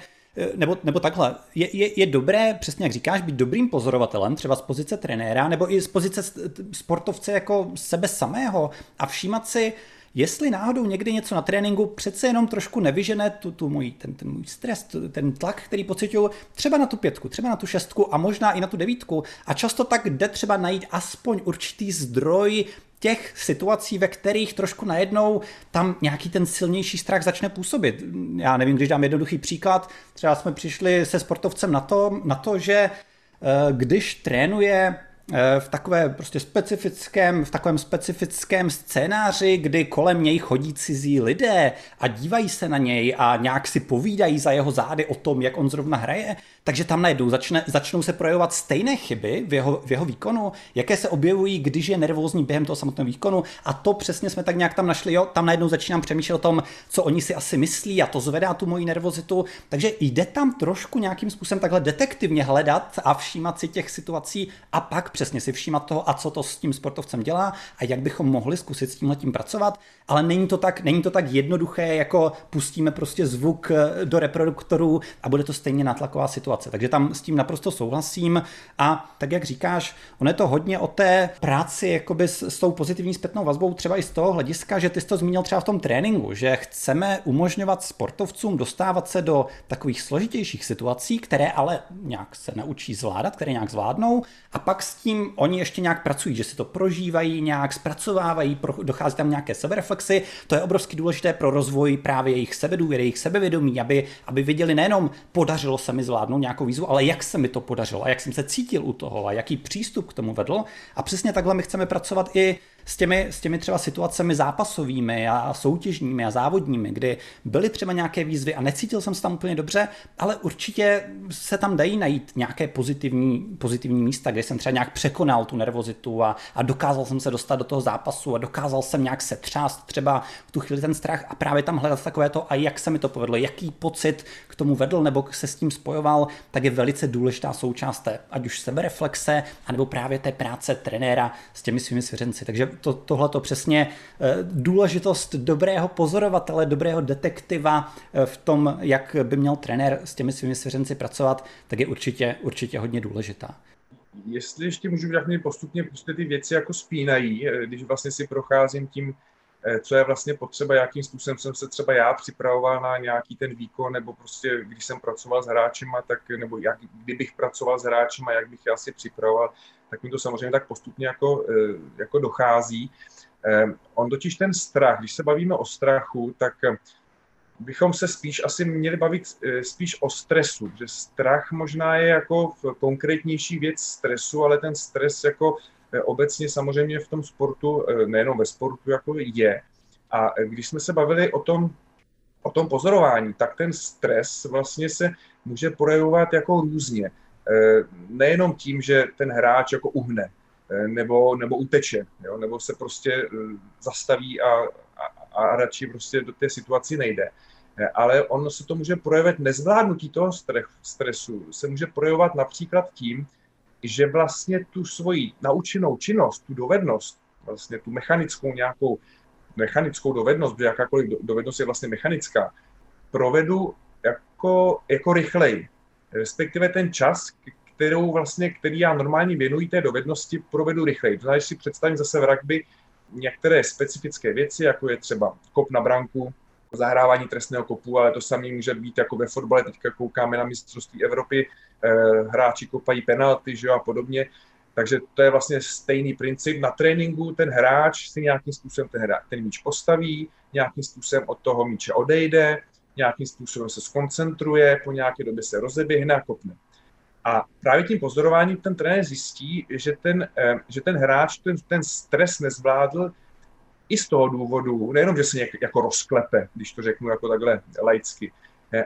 nebo, nebo takhle, je, je, je dobré, přesně jak říkáš, být dobrým pozorovatelem, třeba z pozice trenéra, nebo i z pozice sportovce jako sebe samého a všímat si, jestli náhodou někdy něco na tréninku přece jenom trošku nevyžené tu, tu můj, ten, ten můj stres, ten tlak, který pocituju třeba na tu pětku, třeba na tu šestku a možná i na tu devítku. A často tak jde třeba najít aspoň určitý zdroj těch situací, ve kterých trošku najednou tam nějaký ten silnější strach začne působit. Já nevím, když dám jednoduchý příklad, třeba jsme přišli se sportovcem na to, na to že eh, když trénuje v takové prostě specifickém, v takovém specifickém scénáři, kdy kolem něj chodí cizí lidé a dívají se na něj a nějak si povídají za jeho zády o tom, jak on zrovna hraje, takže tam najednou začne, začnou se projevovat stejné chyby v jeho, v jeho výkonu, jaké se objevují, když je nervózní během toho samotného výkonu. A to přesně jsme tak nějak tam našli, jo, tam najednou začínám přemýšlet o tom, co oni si asi myslí a to zvedá tu moji nervozitu, takže jde tam trošku nějakým způsobem takhle detektivně hledat a všímat si těch situací a pak přesně si všímat toho, a co to s tím sportovcem dělá a jak bychom mohli zkusit s tímhle tím pracovat, ale není to tak, není to tak jednoduché, jako pustíme prostě zvuk eh, do reproduktorů a bude to stejně natlaková situace. Takže tam s tím naprosto souhlasím a tak jak říkáš, ono je to hodně o té práci jakoby s, s tou pozitivní zpětnou vazbou, třeba i z toho hlediska, že ty jsi to zmínil třeba v tom tréninku, že chceme umožňovat sportovcům dostávat se do takových složitějších situací, které ale nějak se naučí zvládat, které nějak zvládnou a pak s tím oni ještě nějak pracují, že si to prožívají, nějak zpracovávají, dochází tam nějaké sebereflexy. To je obrovsky důležité pro rozvoj právě jejich sebedůvěry, jejich sebevědomí, aby, aby viděli nejenom podařilo se mi zvládnout nějakou výzvu, ale jak se mi to podařilo a jak jsem se cítil u toho a jaký přístup k tomu vedl. A přesně takhle my chceme pracovat i s těmi, s těmi třeba situacemi zápasovými a soutěžními a závodními, kdy byly třeba nějaké výzvy a necítil jsem se tam úplně dobře, ale určitě se tam dají najít nějaké pozitivní, pozitivní místa, kde jsem třeba nějak překonal tu nervozitu a, a dokázal jsem se dostat do toho zápasu a dokázal jsem nějak setřást třeba v tu chvíli ten strach a právě tam hledat takové to, a jak se mi to povedlo, jaký pocit k tomu vedl nebo se s tím spojoval, tak je velice důležitá součást té, ať už sebereflexe, anebo právě té práce trenéra s těmi svými svěřenci. Takže to, tohle to přesně eh, důležitost dobrého pozorovatele, dobrého detektiva eh, v tom, jak by měl trenér s těmi svými svěřenci pracovat, tak je určitě, určitě hodně důležitá. Jestli ještě můžu, mi postupně prostě ty věci jako spínají, eh, když vlastně si procházím tím, co je vlastně potřeba, jakým způsobem jsem se třeba já připravoval na nějaký ten výkon, nebo prostě když jsem pracoval s hráčima, tak, nebo jak, kdybych pracoval s hráčima, jak bych je asi připravoval, tak mi to samozřejmě tak postupně jako, eh, jako dochází. Eh, on totiž ten strach, když se bavíme o strachu, tak eh, bychom se spíš asi měli bavit spíš o stresu, že strach možná je jako konkrétnější věc stresu, ale ten stres jako obecně samozřejmě v tom sportu, nejenom ve sportu, jako je. A když jsme se bavili o tom, o tom pozorování, tak ten stres vlastně se může projevovat jako různě. Eh, nejenom tím, že ten hráč jako uhne eh, nebo, nebo uteče, jo, nebo se prostě eh, zastaví a, a, a radši prostě do té situaci nejde. Ale on se to může projevit nezvládnutí toho stresu, se může projevovat například tím, že vlastně tu svoji naučenou činnost, tu dovednost, vlastně tu mechanickou nějakou mechanickou dovednost, protože jakákoliv dovednost je vlastně mechanická, provedu jako, jako rychleji. Respektive ten čas, kterou vlastně, který já normálně věnuji té dovednosti, provedu rychleji. To znamená, si představím zase v rugby některé specifické věci, jako je třeba kop na branku, zahrávání trestného kopu, ale to samé může být jako ve fotbale, teďka koukáme na mistrovství Evropy, hráči kopají penalty že jo, a podobně. Takže to je vlastně stejný princip. Na tréninku ten hráč si nějakým způsobem ten, hráč, ten míč postaví, nějakým způsobem od toho míče odejde, nějakým způsobem se skoncentruje, po nějaké době se rozeběhne a kopne. A právě tím pozorováním ten trenér zjistí, že ten, eh, že ten hráč ten, ten stres nezvládl i z toho důvodu, nejenom, že se nějak, jako rozklepe, když to řeknu jako takhle laicky, eh,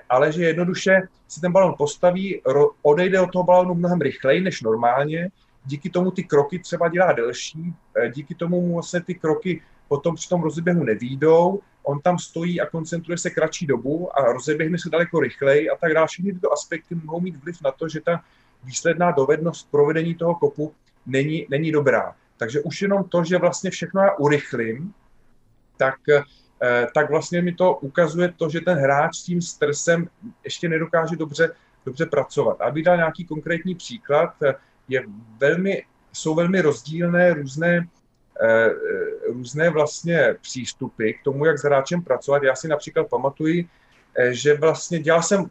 ale že jednoduše si ten balon postaví, odejde od toho balonu mnohem rychleji než normálně, díky tomu ty kroky třeba dělá delší, eh, díky tomu mu vlastně ty kroky potom při tom rozeběhu nevídou, on tam stojí a koncentruje se kratší dobu a rozeběhne se daleko rychleji a tak dále. Všechny tyto aspekty mohou mít vliv na to, že ta výsledná dovednost provedení toho kopu není, není dobrá. Takže už jenom to, že vlastně všechno já urychlím, tak, eh, tak vlastně mi to ukazuje to, že ten hráč s tím stresem ještě nedokáže dobře, dobře pracovat. Aby dal nějaký konkrétní příklad, je velmi, jsou velmi rozdílné různé různé vlastně přístupy k tomu, jak s hráčem pracovat. Já si například pamatuji, že vlastně dělal jsem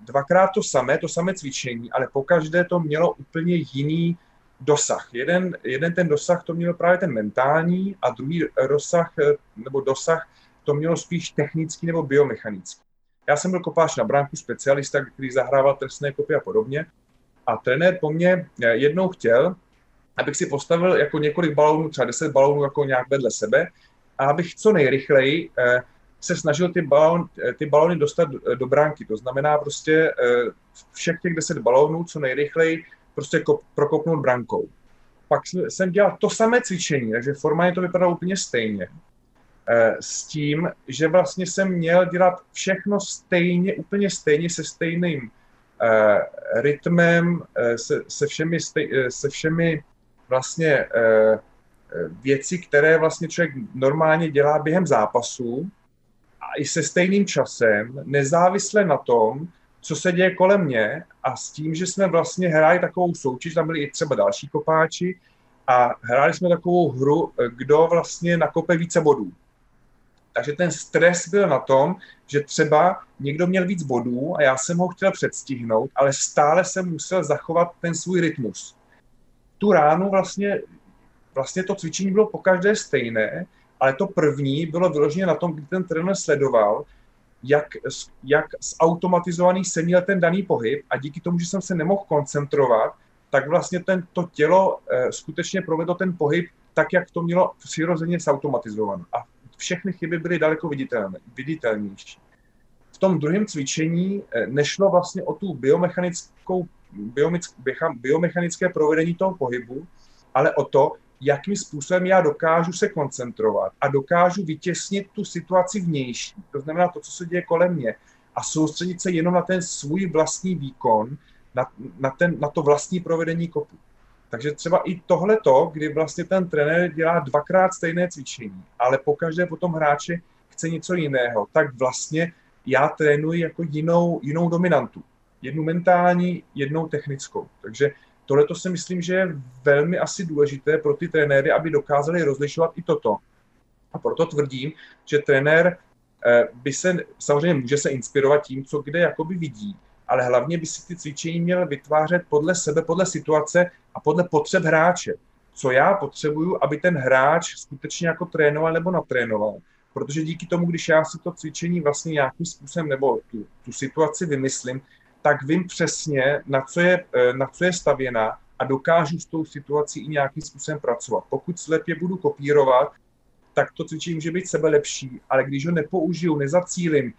dvakrát to samé, to samé cvičení, ale pokaždé to mělo úplně jiný dosah. Jeden, jeden ten dosah to měl právě ten mentální a druhý rozsah nebo dosah to mělo spíš technický nebo biomechanický. Já jsem byl kopáč na bránku, specialista, který zahrával trestné kopy a podobně. A trenér po mně jednou chtěl, abych si postavil jako několik balónů, třeba 10 balónů jako nějak vedle sebe, a abych co nejrychleji eh, se snažil ty, balón, eh, ty balóny dostat do bránky. To znamená prostě eh, všech těch 10 balónů co nejrychleji prostě kop, prokopnout brankou. Pak jsem dělal to samé cvičení, takže formálně to vypadalo úplně stejně. S tím, že vlastně jsem měl dělat všechno stejně, úplně stejně, se stejným rytmem, se, se, všemi, se všemi vlastně věci, které vlastně člověk normálně dělá během zápasu, i se stejným časem, nezávisle na tom, co se děje kolem mě a s tím, že jsme vlastně hráli takovou soutěž, tam byli i třeba další kopáči a hráli jsme takovou hru, kdo vlastně nakope více bodů. Takže ten stres byl na tom, že třeba někdo měl víc bodů a já jsem ho chtěl předstihnout, ale stále jsem musel zachovat ten svůj rytmus. Tu ránu vlastně, vlastně to cvičení bylo pokaždé stejné, ale to první bylo vyloženě na tom, kdy ten trenér sledoval, jak, jak zautomatizovaný jsem měl ten daný pohyb a díky tomu, že jsem se nemohl koncentrovat, tak vlastně ten, to tělo eh, skutečně provedlo ten pohyb tak, jak to mělo přirozeně zautomatizované. A všechny chyby byly daleko viditelné, viditelnější. V tom druhém cvičení eh, nešlo vlastně o tu biomechanickou, biomechanické provedení toho pohybu, ale o to, jakým způsobem já dokážu se koncentrovat a dokážu vytěsnit tu situaci vnější, to znamená to, co se děje kolem mě, a soustředit se jenom na ten svůj vlastní výkon, na, na, ten, na to vlastní provedení kopu. Takže třeba i tohleto, kdy vlastně ten trenér dělá dvakrát stejné cvičení, ale pokaždé potom hráči chce něco jiného, tak vlastně já trénuji jako jinou, jinou dominantu. Jednu mentální, jednou technickou. Takže tohle to si myslím, že je velmi asi důležité pro ty trenéry, aby dokázali rozlišovat i toto. A proto tvrdím, že trenér eh, by se, samozřejmě může se inspirovat tím, co kde jakoby vidí, ale hlavně by si ty cvičení měl vytvářet podle sebe, podle situace a podle potřeb hráče. Co já potřebuju, aby ten hráč skutečně jako trénoval nebo natrénoval. Protože díky tomu, když já si to cvičení vlastně nějakým způsobem nebo tu, tu situaci vymyslím, tak vím přesně, na co, je, eh, na co je stavěna a dokážu s tou situací i nějakým způsobem pracovat. Pokud slepě budu kopírovat, tak to cvičení může být sebe lepší, ale když ho nepoužiju, nezacílim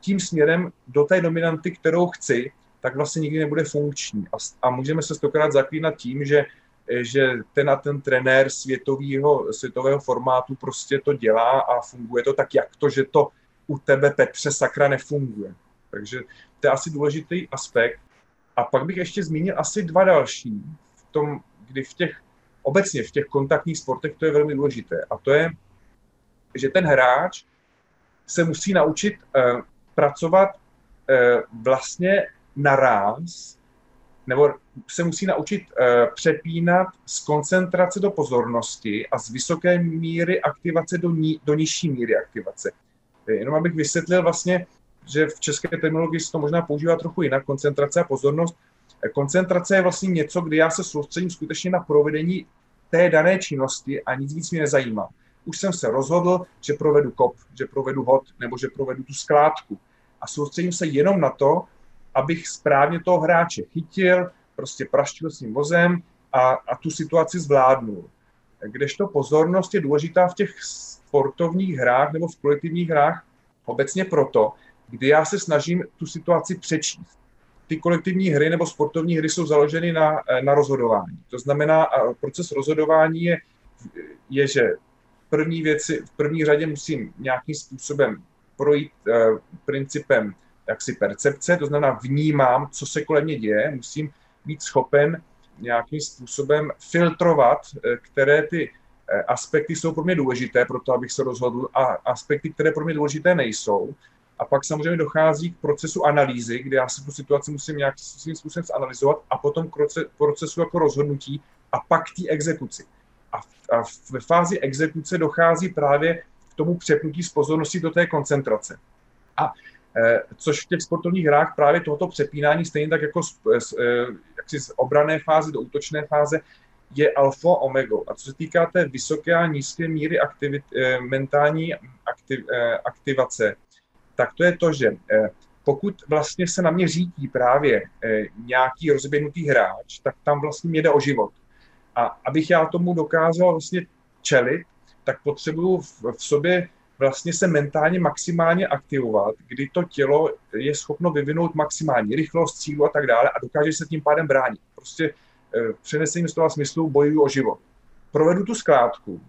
tím směrem do té dominanty, kterou chci, tak vlastně nikdy nebude funkční. A, a můžeme se stokrát zaklínat tím, že, že ten a ten trenér světového, světového formátu prostě to dělá a funguje to tak, jak to, že to u tebe Petře sakra nefunguje. Takže to je asi důležitý aspekt. A pak bych ještě zmínil asi dva další, v tom, kdy v těch, obecně v těch kontaktních sportech to je velmi důležité. A to je, že ten hráč se musí naučit uh, pracovat uh, vlastně naraz, nebo se musí naučit uh, přepínat z koncentrace do pozornosti a z vysoké míry aktivace do, ní, do nižší míry aktivace. Jenom abych vysvětlil vlastně, že v české terminologii se to možná používá trochu jinak, koncentrace a pozornost. Koncentrace je vlastně něco, kdy já se soustředím skutečně na provedení té dané činnosti a nic víc mě nezajímá. Už jsem se rozhodl, že provedu kop, že provedu hod nebo že provedu tu skládku. A soustředím se jenom na to, abych správně toho hráče chytil, prostě praštil s ním vozem a, a tu situaci zvládnul. Kdežto pozornost je důležitá v těch sportovních hrách nebo v kolektivních hrách obecně proto, kdy já se snažím tu situaci přečíst. Ty kolektivní hry nebo sportovní hry jsou založeny na, na rozhodování. To znamená, proces rozhodování je, je že první věci, v první řadě musím nějakým způsobem projít uh, principem jaksi percepce, to znamená vnímám, co se kolem mě děje, musím být schopen nějakým způsobem filtrovat, eh, které ty aspekty jsou pro mě důležité pro to, abych se rozhodl a aspekty, které pro mě důležité nejsou. A pak samozřejmě dochází k procesu analýzy, kde já si tu situaci musím nějakým způsobem zanalizovat a potom k procesu jako rozhodnutí a pak té exekuci. A, a ve fázi exekuce dochází právě k tomu přepnutí z pozornosti do té koncentrace. A e, což v těch sportovních hrách právě tohoto přepínání, stejně tak jako z, z, e, jaksi z obrané fáze do útočné fáze, je alfa omega. A co se týká té vysoké a nízké míry aktivit, e, mentální aktiv, e, aktivace, tak to je to, že e, pokud vlastně se na mě řídí právě nějaký rozběhnutý hráč, tak tam vlastně mě jde o život. A abych já tomu dokázal vlastně čelit, tak potřebuju v, v sobě vlastně se mentálně maximálně aktivovat, kdy to tělo je schopno vyvinout maximální rychlost, sílu a tak dále a dokáže se tím pádem bránit. Prostě eh, přenesením z toho smyslu bojuju o život. Provedu tu skládku,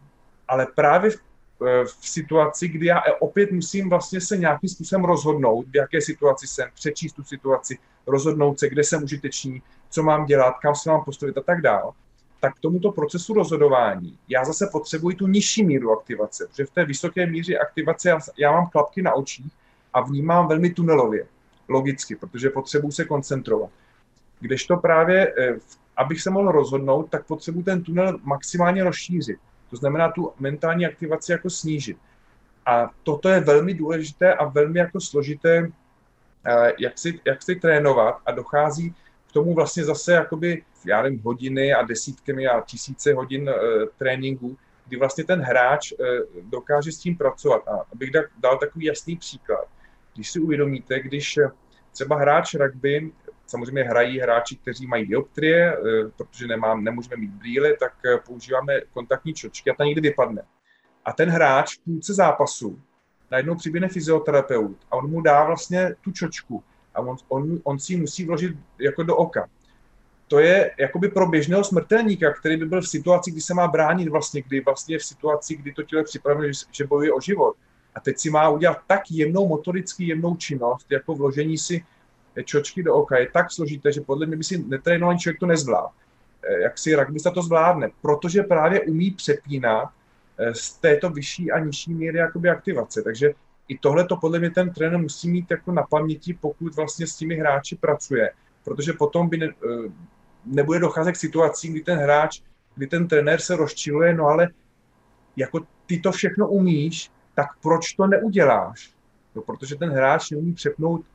ale právě v Eh, v situaci, kdy já opět musím vlastně se nějakým způsobem rozhodnout, v jaké situaci jsem, přečíst tu situaci, rozhodnout se, kde jsem užitečný, co mám dělat, kam se mám postavit a tak dále, tak k tomuto procesu rozhodování já zase potřebuji tu nižší míru aktivace, protože v té vysoké míře aktivace já, já mám klapky na očích a vnímám velmi tunelově, logicky, protože potřebuji se koncentrovat. Kdežto právě, eh, abych se mohl rozhodnout, tak potřebuji ten tunel maximálně rozšířit. To znamená tu mentální aktivaci jako snížit. A toto je velmi důležité a velmi jako složité, eh, jak si, jak si trénovat a dochází k tomu vlastně zase jakoby, já nevím, hodiny a desítkami a tisíce hodin uh, tréninku, kdy vlastně ten hráč uh, dokáže s tím pracovat. A abych dal takový jasný příklad. Když si uvědomíte, když třeba hráč rugby Samozřejmě hrají hráči, kteří mají dioptrie, eh, protože nemám, nemůžeme mít brýle, tak eh, používáme kontaktní čočky a ta někdy vypadne. A ten hráč v půlce zápasu najednou přiběhne fyzioterapeut a on mu dá vlastně tu čočku a on, on, on si ji musí vložit jako do oka. To je jakoby pro běžného smrtelníka, který by byl v situaci, kdy se má bránit vlastně, kdy vlastně v situaci, kdy to tělo je připraveno, že, že bojuje o život. A teď si má udělat tak jemnou motoricky jemnou činnost, jako vložení si čočky do oka je tak složité, že podle mě by si netrénovaný člověk to nezvládl. Eh, jak si rugbysta to zvládne, protože právě umí přepínat eh, z této vyšší a nižší míry jakoby aktivace. Takže i tohle to podle mě ten trenér musí mít jako na paměti, pokud vlastně s těmi hráči pracuje, protože potom by ne, eh, nebude docházet k situacím, kdy ten hráč, kdy ten trenér se rozčiluje, no ale jako ty to všechno umíš, tak proč to neuděláš? No, protože ten hráč neumí přepnout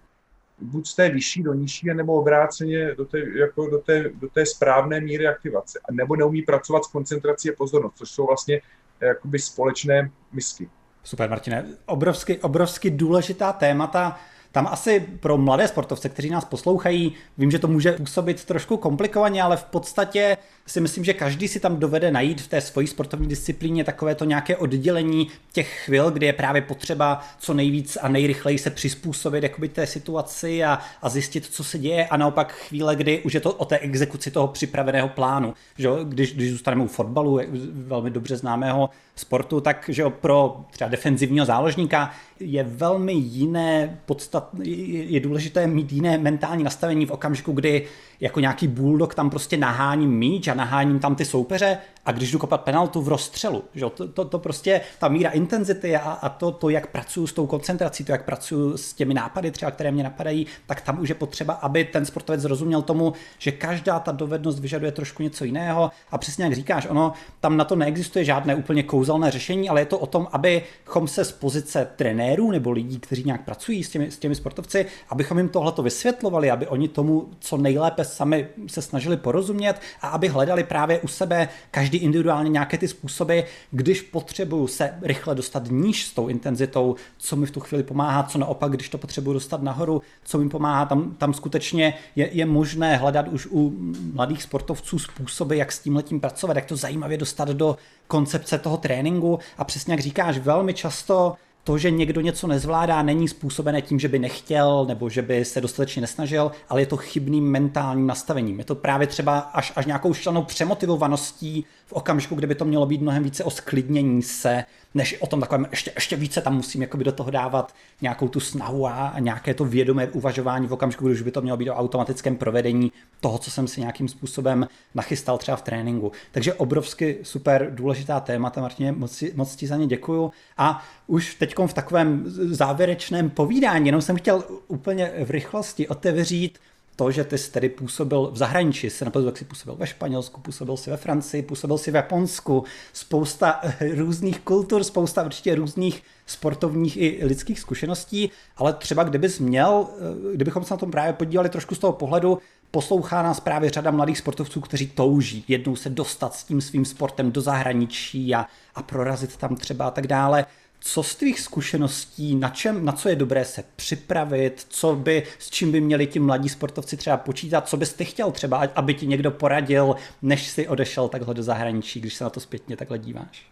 buď z té vyšší do nižší, nebo obráceně do té, jako do té, do té správné míry aktivace. A nebo neumí pracovat s koncentrací a pozornost, což jsou vlastně eh, jakoby společné misky. Super, Martine. Obrovsky, obrovsky důležitá témata. Tam asi pro mladé sportovce, kteří nás poslouchají, vím, že to může působit trošku komplikovaně, ale v podstatě si myslím, že každý si tam dovede najít v té svojí sportovní disciplíně takové to nějaké oddělení těch chvil, kdy je právě potřeba co nejvíc a nejrychleji se přizpůsobit jakoby té situaci a, a zjistit, co se děje a naopak chvíle, kdy už je to o té exekuci toho připraveného plánu. Že když, když zůstaneme u fotbalu, velmi dobře známého sportu, tak že pro třeba defenzivního záložníka je velmi jiné podstat, je důležité mít jiné mentální nastavení v okamžiku, kdy jako nějaký bulldog tam prostě naháním míč a naháním tam ty soupeře a když jdu kopat penaltu v rozstřelu, že to, to, to prostě ta míra intenzity a, a to, to, jak pracuji s tou koncentrací, to, jak pracuji s těmi nápady třeba, které mě napadají, tak tam už je potřeba, aby ten sportovec zrozuměl tomu, že každá ta dovednost vyžaduje trošku něco jiného. A přesně jak říkáš, ono tam na to neexistuje žádné úplně kouzelné řešení, ale je to o tom, abychom se z pozice trenérů nebo lidí, kteří nějak pracují s těmi, s těmi sportovci, abychom jim tohle vysvětlovali, aby oni tomu co nejlépe sami se snažili porozumět a aby hledali právě u sebe každý individuálně nějaké ty způsoby, když potřebuju se rychle dostat níž s tou intenzitou, co mi v tu chvíli pomáhá, co naopak, když to potřebuju dostat nahoru, co mi pomáhá, tam, tam skutečně je, je možné hledat už u mladých sportovců způsoby, jak s tím letím pracovat, jak to zajímavě dostat do koncepce toho tréninku. A přesně jak říkáš, velmi často to, že někdo něco nezvládá, není způsobené tím, že by nechtěl nebo že by se dostatečně nesnažil, ale je to chybným mentálním nastavením. Je to právě třeba až, až nějakou šťanou přemotivovaností v okamžiku, kde by to mělo být mnohem více o sklidnění se, než o tom takovém ještě, ještě více tam musím do toho dávat nějakou tu snahu a, a nějaké to vědomé uvažování v okamžiku, když by to mělo být o automatickém provedení toho, co jsem si nějakým způsobem nachystal třeba v tréninku. Takže obrovsky super důležitá témata, Martině, moc, moc ti za ně děkuju. A už teď v takovém závěrečném povídání, jenom jsem chtěl úplně v rychlosti otevřít to, že ty jsi tedy působil v zahraničí, se napadu, jak jsi působil ve Španělsku, působil si ve Francii, působil si v Japonsku, spousta různých kultur, spousta určitě různých sportovních i lidských zkušeností, ale třeba kdybys měl, kdybychom se na tom právě podívali trošku z toho pohledu, poslouchá nás právě řada mladých sportovců, kteří touží jednou se dostat s tím svým sportem do zahraničí a, a prorazit tam třeba a tak dále. Co z tvých zkušeností, na, čem, na co je dobré se připravit, co by, s čím by měli ti mladí sportovci třeba počítat, co bys ty chtěl třeba, aby ti někdo poradil, než si odešel takhle do zahraničí, když se na to zpětně takhle díváš?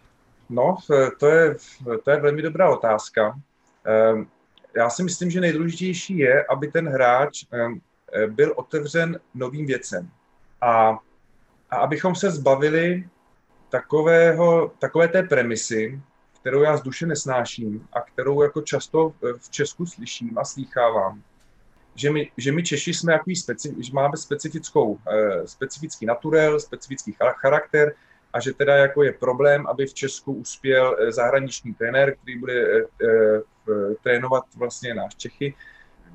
No, to je, to je velmi dobrá otázka. Ehm, já si myslím, že nejdůležitější je, aby ten hráč ehm, byl otevřen novým věcem. A, a abychom se zbavili takového, takové té premisy, kterou já z duše nesnáším a kterou jako často v Česku slyším a slýchávám, že my, že my Češi jsme jaký speci, že máme specifickou, eh, specifický naturel, specifický charakter a že teda jako je problém, aby v Česku uspěl eh, zahraniční trenér, který bude eh, trénovat vlastně náš Čechy.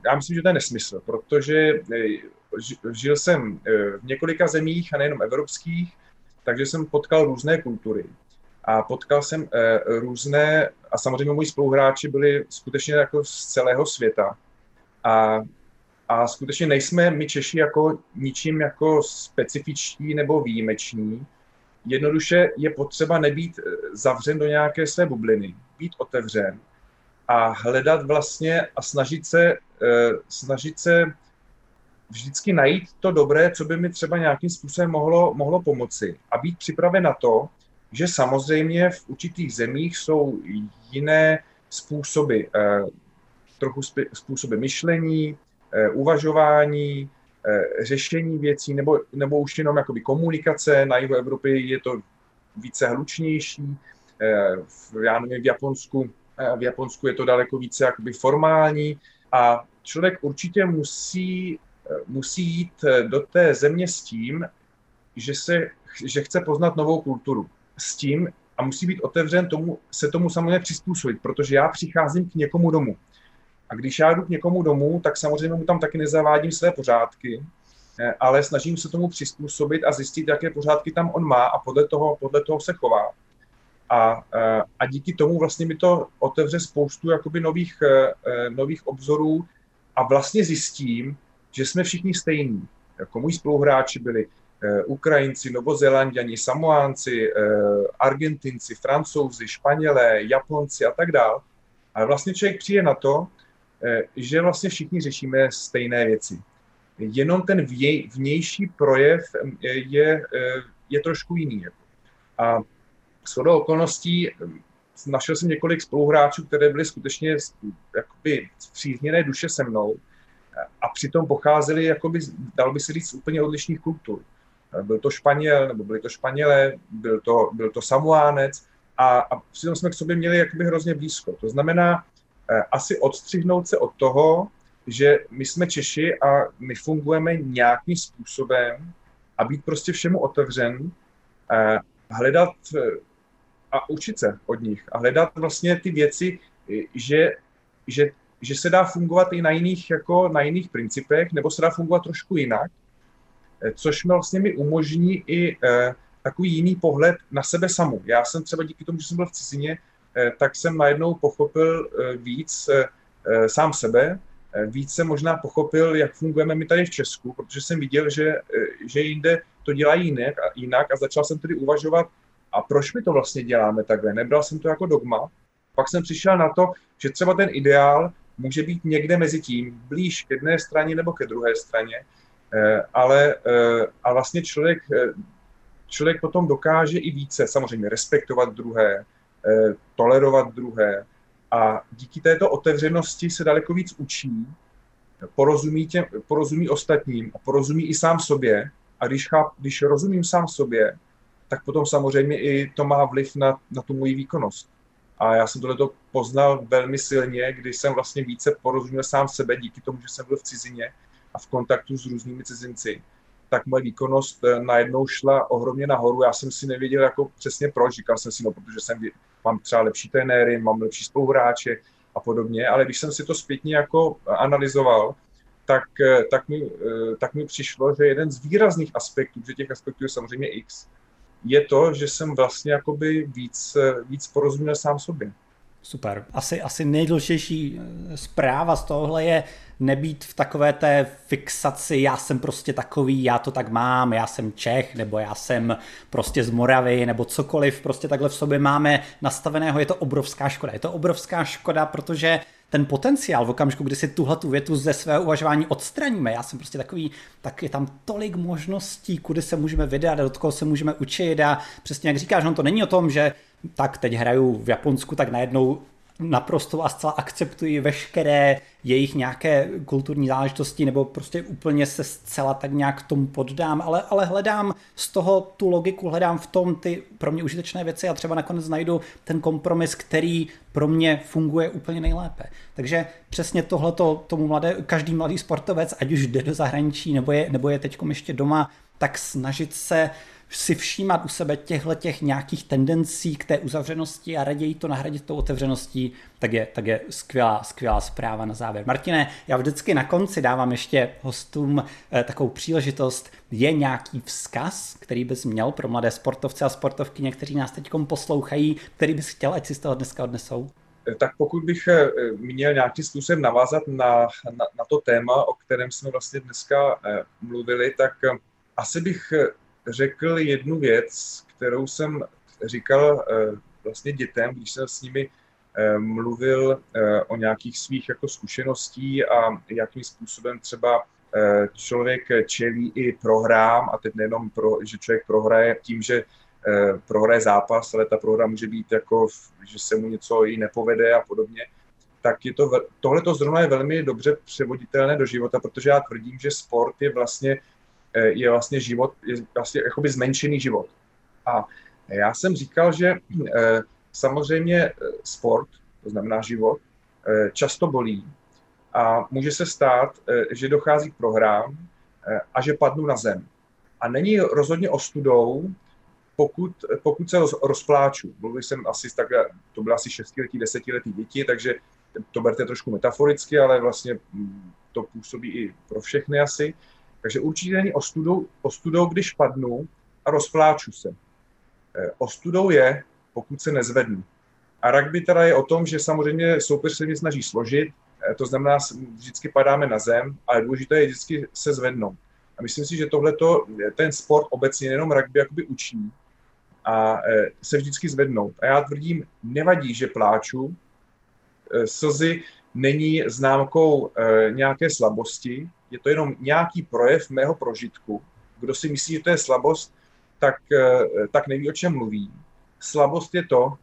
Já myslím, že to je nesmysl, protože žil jsem v několika zemích a nejenom evropských, takže jsem potkal různé kultury a potkal jsem eh, různé, a samozřejmě moji spoluhráči byli skutečně jako z celého světa. A, a skutečně nejsme my Češi jako ničím jako specifičtí nebo výjimeční. Jednoduše je potřeba nebýt eh, zavřen do nějaké své bubliny, být otevřen a hledat vlastně a snažit se, eh, snažit se vždycky najít to dobré, co by mi třeba nějakým způsobem mohlo, mohlo pomoci a být připraven na to, že samozřejmě v určitých zemích jsou jiné způsoby, eh, trochu způsoby myšlení, eh, uvažování, eh, řešení věcí, nebo, nebo už jenom jakoby komunikace. Na jihu Evropy je to více hlučnější, v, já nevím, v Japonsku, v Japonsku je to daleko více jakoby formální a člověk určitě musí, musí jít do té země s tím, že, se, že chce poznat novou kulturu s tím a musí být otevřen tomu, se tomu samozřejmě přizpůsobit, protože já přicházím k někomu domů. A když já jdu k někomu domů, tak samozřejmě mu tam taky nezavádím své pořádky, eh, ale snažím se tomu přizpůsobit a zjistit, jaké pořádky tam on má a podle toho, podle toho se chová. A, eh, a díky tomu vlastně mi to otevře spoustu jakoby nových, eh, nových obzorů a vlastně zjistím, že jsme všichni stejní. Jako moji spoluhráči byli Ukrajinci, Novozélanděni, Samoánci, eh, Argentinci, Francouzi, Španělé, Japonci a tak dále. Ale vlastně člověk přijde na to, eh, že vlastně všichni řešíme stejné věci. Jenom ten vnější projev je, je trošku jiný. A s okolností našel jsem několik spoluhráčů, které byly skutečně jakoby přízněné duše se mnou a přitom pocházeli, jakoby, dal by se říct, úplně odlišných kultur. Byl to Španěl, nebo byli to Španělé, byl to, byl to Samuánec a, a přitom jsme k sobě měli jakoby hrozně blízko. To znamená eh, asi odstřihnout se od toho, že my jsme Češi a my fungujeme nějakým způsobem a být prostě všemu otevřen, eh, hledat eh, a učit se od nich a hledat vlastně ty věci, že, že, že se dá fungovat i na jiných, jako na jiných principech, nebo se dá fungovat trošku jinak Eh, což vlastně mi umožní i eh, takový jiný pohled na sebe samu. Já jsem třeba díky tomu, že jsem byl v cizině, eh, tak jsem najednou pochopil víc sám sebe, víc jsem možná pochopil, jak fungujeme my tady v Česku, protože jsem viděl, že, že jinde to dělají jinak a, jinak a začal jsem tedy uvažovat, a proč my to vlastně děláme takhle. Nebral jsem to jako dogma. Pak jsem přišel na to, že třeba ten ideál může být někde mezi tím, blíž k jedné straně nebo ke druhé straně ale eh, a vlastně člověk, eh, člověk potom dokáže i více samozřejmě respektovat druhé, tolerovat druhé. A díky této otevřenosti se daleko víc učí, porozumí, těm, porozumí ostatním a porozumí i sám sobě. A když, cháp, když rozumím sám sobě, tak potom samozřejmě i to má vliv na, na tu moji výkonnost. A já jsem tohleto poznal velmi silně, když jsem vlastně více porozuměl sám sebe díky tomu, že jsem byl v cizině a v kontaktu s různými cizinci, tak moje výkonnost eh, najednou šla ohromně nahoru. Já jsem si nevěděl jako přesně proč. Říkal jsem si, no, protože jsem, mám třeba lepší trenéry, mám lepší spoluhráče a podobně, ale když jsem si to zpětně jako analyzoval, tak, tak, mi, tak mi přišlo, že jeden z výrazných aspektů, že těch aspektů je samozřejmě X, je to, že jsem vlastně jakoby víc, víc porozuměl sám sobě. Super. Asi, asi nejdůležitější zpráva z tohle je nebýt v takové té fixaci, já jsem prostě takový, já to tak mám, já jsem Čech, nebo já jsem prostě z Moravy, nebo cokoliv prostě takhle v sobě máme nastaveného, je to obrovská škoda. Je to obrovská škoda, protože ten potenciál v okamžiku, kdy si tuhle tu větu ze svého uvažování odstraníme, já jsem prostě takový, tak je tam tolik možností, kudy se můžeme vydat, od koho se můžeme učit a přesně jak říkáš, on to není o tom, že tak teď hraju v Japonsku, tak najednou naprosto a zcela akceptuji veškeré jejich nějaké kulturní záležitosti nebo prostě úplně se zcela tak nějak tomu poddám, ale, ale hledám z toho tu logiku, hledám v tom ty pro mě užitečné věci a třeba nakonec najdu ten kompromis, který pro mě funguje úplně nejlépe. Takže přesně tohleto tomu mladé, každý mladý sportovec, ať už jde do zahraničí nebo je, nebo je teď ještě doma, tak snažit se si všímat u sebe těchto těch nějakých tendencí k té uzavřenosti a raději to nahradit tou otevřeností, tak je, tak je skvělá, skvělá zpráva na závěr. Martine, já vždycky na konci dávám ještě hostům eh, takovou příležitost. Je nějaký vzkaz, který bys měl pro mladé sportovce a sportovky, kteří nás teď poslouchají, který bys chtěl, ať si z toho dneska odnesou? Eh, tak pokud bych eh, měl nějakým způsobem navázat na, na, na to téma, o kterém jsme vlastně dneska mluvili, tak asi bych řekl jednu věc, kterou jsem říkal eh, vlastně dětem, když jsem s nimi eh, mluvil eh, o nějakých svých jako zkušeností a jakým způsobem třeba člověk čelí i prohrám, a teď nejenom, pro, že člověk prohraje tím, že prohraje zápas, ale ta prohra může být jako, že se mu něco i nepovede a podobně, tak je to, tohle to zrovna je velmi dobře převoditelné do života, protože já tvrdím, že sport je vlastně je vlastně život, je vlastně jakoby zmenšený život. A já jsem říkal, že eh, samozřejmě eh, sport, to znamená život, často bolí a může se stát, že dochází k prohrám a že padnu na zem. A není rozhodně ostudou, pokud, pokud se roz, rozpláču. Mluvil jsem asi tak, to bylo asi šestiletí, desetiletí děti, takže to berte trošku metaforicky, ale vlastně hm, to působí i pro všechny asi. Takže určitě není ostudou, ostudou, když padnu a rozpláču se. Eh, ostudou je, pokud se nezvednu. A rugby teda je o tom, že samozřejmě soupeř se mě snaží složit, eh, to znamená, vždycky padáme na zem, ale důležité je vždycky se zvednout. A myslím si, že tohleto, ten sport obecně, jenom rugby, jakoby učí a eh, se vždycky zvednout. A já tvrdím, nevadí, že pláču, slzy není známkou nějaké slabosti, je to jenom nějaký projev mého prožitku. Kdo si myslí, že to je slabost, tak, eh, tak neví, o čem mluví. Slabost je to,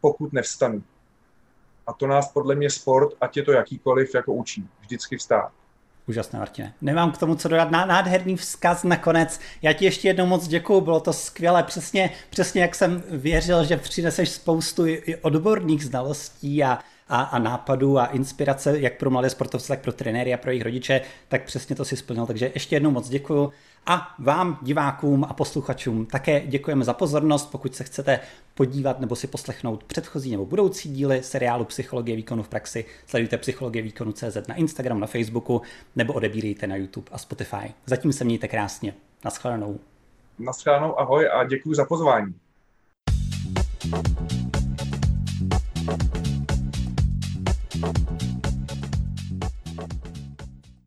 pokud nevstanu. A to nás podle mě sport, ať je to jakýkoliv, jako učí. Vždycky vstát. Úžasné, Martine. Nemám k tomu co dodat. Nádherný vzkaz nakonec. Já ti ještě jednou moc děkuju, bylo to skvělé. Přesně, přesně jak jsem věřil, že přineseš spoustu i odborných znalostí a a, a nápadů a inspirace jak pro mladé sportovce, tak pro trenéry a pro jejich rodiče, tak přesně to si splnil. Takže ještě jednou moc děkuju. A vám, divákům a posluchačům, také děkujeme za pozornost. Pokud se chcete podívat nebo si poslechnout předchozí nebo budoucí díly seriálu Psychologie výkonu v praxi, sledujte Psychologie výkonu CZ na Instagram, na Facebooku nebo odebírejte na YouTube a Spotify. Zatím se mějte krásně. Naschledanou. Naschledanou, ahoj a děkuji za pozvání. thank you Thank you.